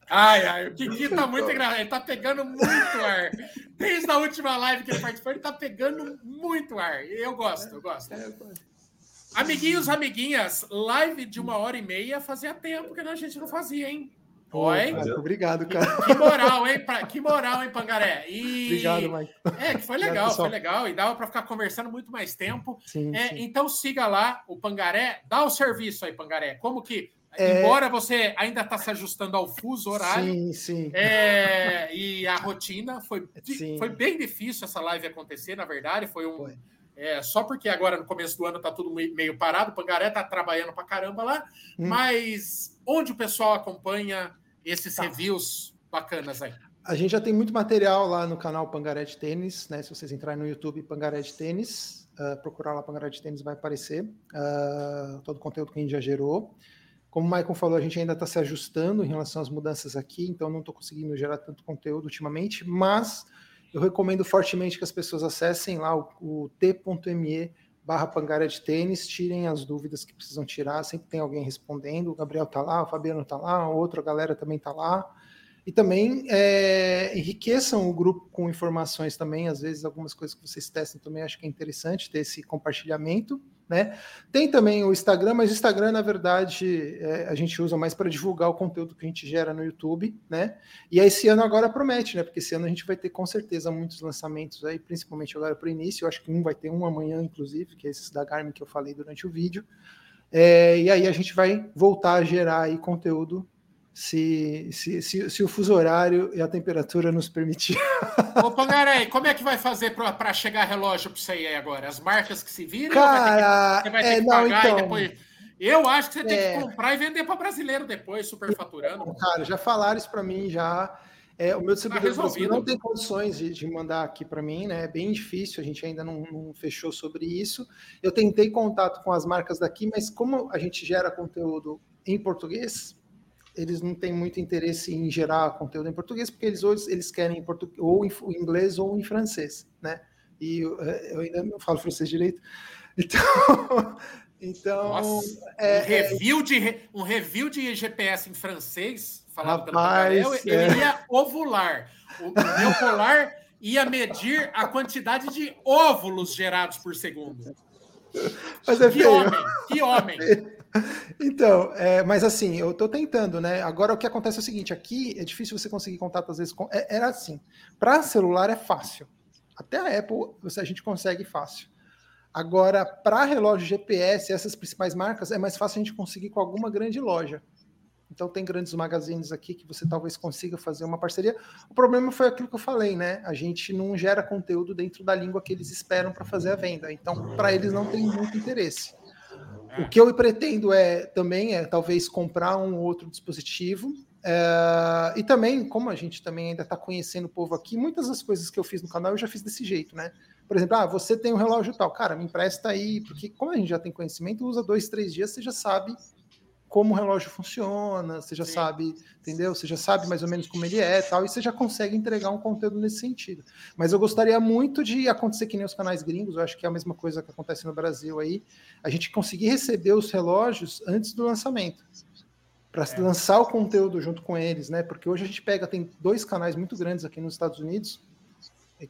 [SPEAKER 1] Ai, ai, o Kiki tá muito engraçado. Ele tá pegando muito ar. Desde a última live que ele participou, ele tá pegando muito ar. Eu gosto, eu gosto. É, eu gosto. Amiguinhos, amiguinhas, live de uma hora e meia fazia tempo que a gente não fazia, hein?
[SPEAKER 2] Oi? Obrigado, cara.
[SPEAKER 1] Que, que moral, hein? Que moral, hein, Pangaré?
[SPEAKER 2] E... Obrigado, Mike.
[SPEAKER 1] É, que foi legal, Obrigado, foi legal. E dava para ficar conversando muito mais tempo. Sim, é, sim. Então siga lá o Pangaré, dá o serviço aí, Pangaré. Como que é... Embora você ainda está se ajustando ao fuso horário.
[SPEAKER 2] Sim, sim.
[SPEAKER 1] É, e a rotina foi, foi bem difícil essa live acontecer, na verdade. Foi um. Foi. É, só porque agora no começo do ano tá tudo meio parado, o Pangaré tá trabalhando pra caramba lá, hum. mas onde o pessoal acompanha esses tá. reviews bacanas aí?
[SPEAKER 2] A gente já tem muito material lá no canal Pangaré de Tênis, né? Se vocês entrarem no YouTube Pangaré de Tênis, uh, procurar lá Pangaré de Tênis vai aparecer uh, todo o conteúdo que a gente já gerou. Como o Michael falou, a gente ainda está se ajustando em relação às mudanças aqui, então não estou conseguindo gerar tanto conteúdo ultimamente, mas eu recomendo fortemente que as pessoas acessem lá o, o t.me barra de Tênis, tirem as dúvidas que precisam tirar, sempre tem alguém respondendo, o Gabriel está lá, o Fabiano está lá, outra galera também está lá, e também é, enriqueçam o grupo com informações também, às vezes algumas coisas que vocês testam também, acho que é interessante ter esse compartilhamento, né? Tem também o Instagram, mas o Instagram, na verdade, é, a gente usa mais para divulgar o conteúdo que a gente gera no YouTube, né? E esse ano agora promete, né? Porque esse ano a gente vai ter com certeza muitos lançamentos aí, principalmente agora para o início. Eu acho que um vai ter um amanhã, inclusive, que é esse da Garmin que eu falei durante o vídeo. É, e aí a gente vai voltar a gerar aí conteúdo se, se, se, se, o fuso horário e a temperatura nos permitir.
[SPEAKER 1] Ô, Pangaré, como é que vai fazer para chegar relógio para você aí agora? As marcas que se viram?
[SPEAKER 2] Cara,
[SPEAKER 1] você vai ter que,
[SPEAKER 2] é, não, pagar então... e
[SPEAKER 1] depois Eu acho que você tem é... que comprar e vender para brasileiro depois, superfaturando.
[SPEAKER 2] Cara, já falaram isso para mim já. É, o meu distribuidor tá não tem condições de, de mandar aqui para mim, né? É bem difícil, a gente ainda não, não, fechou sobre isso. Eu tentei contato com as marcas daqui, mas como a gente gera conteúdo em português, eles não têm muito interesse em gerar conteúdo em português, porque eles hoje eles querem em português, ou em inglês ou em francês, né? E eu, é, eu ainda não falo francês direito. Então, então
[SPEAKER 1] Nossa, é, um, review de, um review de GPS em francês, falado Rapaz, pelo Pagarel, eu, é. iria ovular. O, o meu polar ia medir a quantidade de óvulos gerados por segundo.
[SPEAKER 2] Mas é
[SPEAKER 1] que feio. homem, que homem.
[SPEAKER 2] Então, é, mas assim, eu estou tentando, né? Agora o que acontece é o seguinte: aqui é difícil você conseguir contato, às vezes. Com, é, era assim. Para celular é fácil. Até a Apple você, a gente consegue fácil. Agora, para relógio GPS, essas principais marcas, é mais fácil a gente conseguir com alguma grande loja. Então tem grandes magazines aqui que você talvez consiga fazer uma parceria. O problema foi aquilo que eu falei, né? A gente não gera conteúdo dentro da língua que eles esperam para fazer a venda. Então, para eles não tem muito interesse. O que eu pretendo é também é talvez comprar um outro dispositivo. É, e também, como a gente também ainda está conhecendo o povo aqui, muitas das coisas que eu fiz no canal eu já fiz desse jeito, né? Por exemplo, ah, você tem um relógio tal, cara, me empresta aí, porque como a gente já tem conhecimento, usa dois, três dias, você já sabe como o relógio funciona, você já Sim. sabe, entendeu? Você já sabe mais ou menos como ele é tal, e você já consegue entregar um conteúdo nesse sentido. Mas eu gostaria muito de acontecer que nem os canais gringos, eu acho que é a mesma coisa que acontece no Brasil aí, a gente conseguir receber os relógios antes do lançamento. Para é. lançar o conteúdo junto com eles, né? Porque hoje a gente pega, tem dois canais muito grandes aqui nos Estados Unidos,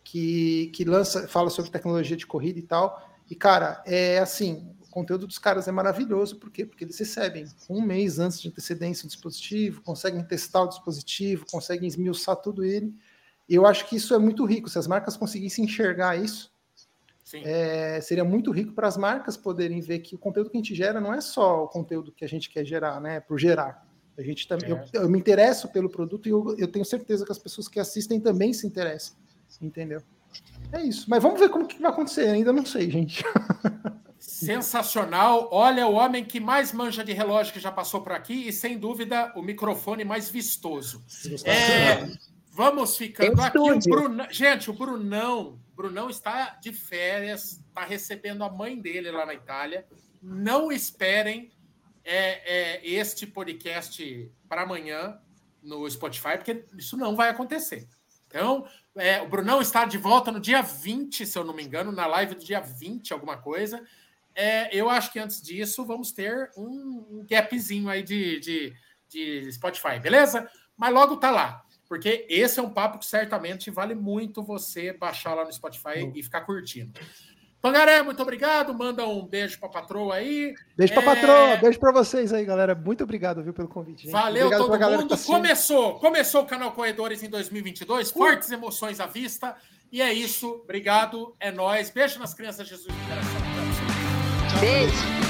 [SPEAKER 2] que, que lança, fala sobre tecnologia de corrida e tal. E, cara, é assim, conteúdo dos caras é maravilhoso, por quê? Porque eles recebem um mês antes de antecedência o dispositivo, conseguem testar o dispositivo, conseguem esmiuçar tudo ele. E eu acho que isso é muito rico. Se as marcas conseguissem enxergar isso, é, seria muito rico para as marcas poderem ver que o conteúdo que a gente gera não é só o conteúdo que a gente quer gerar, né? Por gerar. A gente também, é. eu, eu, me interesso pelo produto e eu, eu tenho certeza que as pessoas que assistem também se interessam. Entendeu? É isso. Mas vamos ver como que vai acontecer. Ainda não sei, gente.
[SPEAKER 1] Sensacional. Olha, o homem que mais manja de relógio que já passou por aqui e, sem dúvida, o microfone mais vistoso. É, vamos ficando aqui. O Bruno, gente, o Brunão, Brunão está de férias, está recebendo a mãe dele lá na Itália. Não esperem é, é, este podcast para amanhã no Spotify, porque isso não vai acontecer. Então, é, o Brunão está de volta no dia 20, se eu não me engano, na live do dia 20, alguma coisa. É, eu acho que antes disso vamos ter um gapzinho aí de, de, de Spotify, beleza? Mas logo tá lá, porque esse é um papo que certamente vale muito você baixar lá no Spotify uhum. e ficar curtindo. Pangaré, muito obrigado. Manda um beijo para a patroa aí.
[SPEAKER 2] Beijo para a é... patroa, beijo para vocês aí, galera. Muito obrigado, viu, pelo convite. Gente.
[SPEAKER 1] Valeu
[SPEAKER 2] obrigado
[SPEAKER 1] todo mundo. Tá começou, começou o canal Corredores em 2022. Uh. Fortes emoções à vista. E é isso. Obrigado. É nós. Beijo nas crianças Jesus.
[SPEAKER 5] Beijo.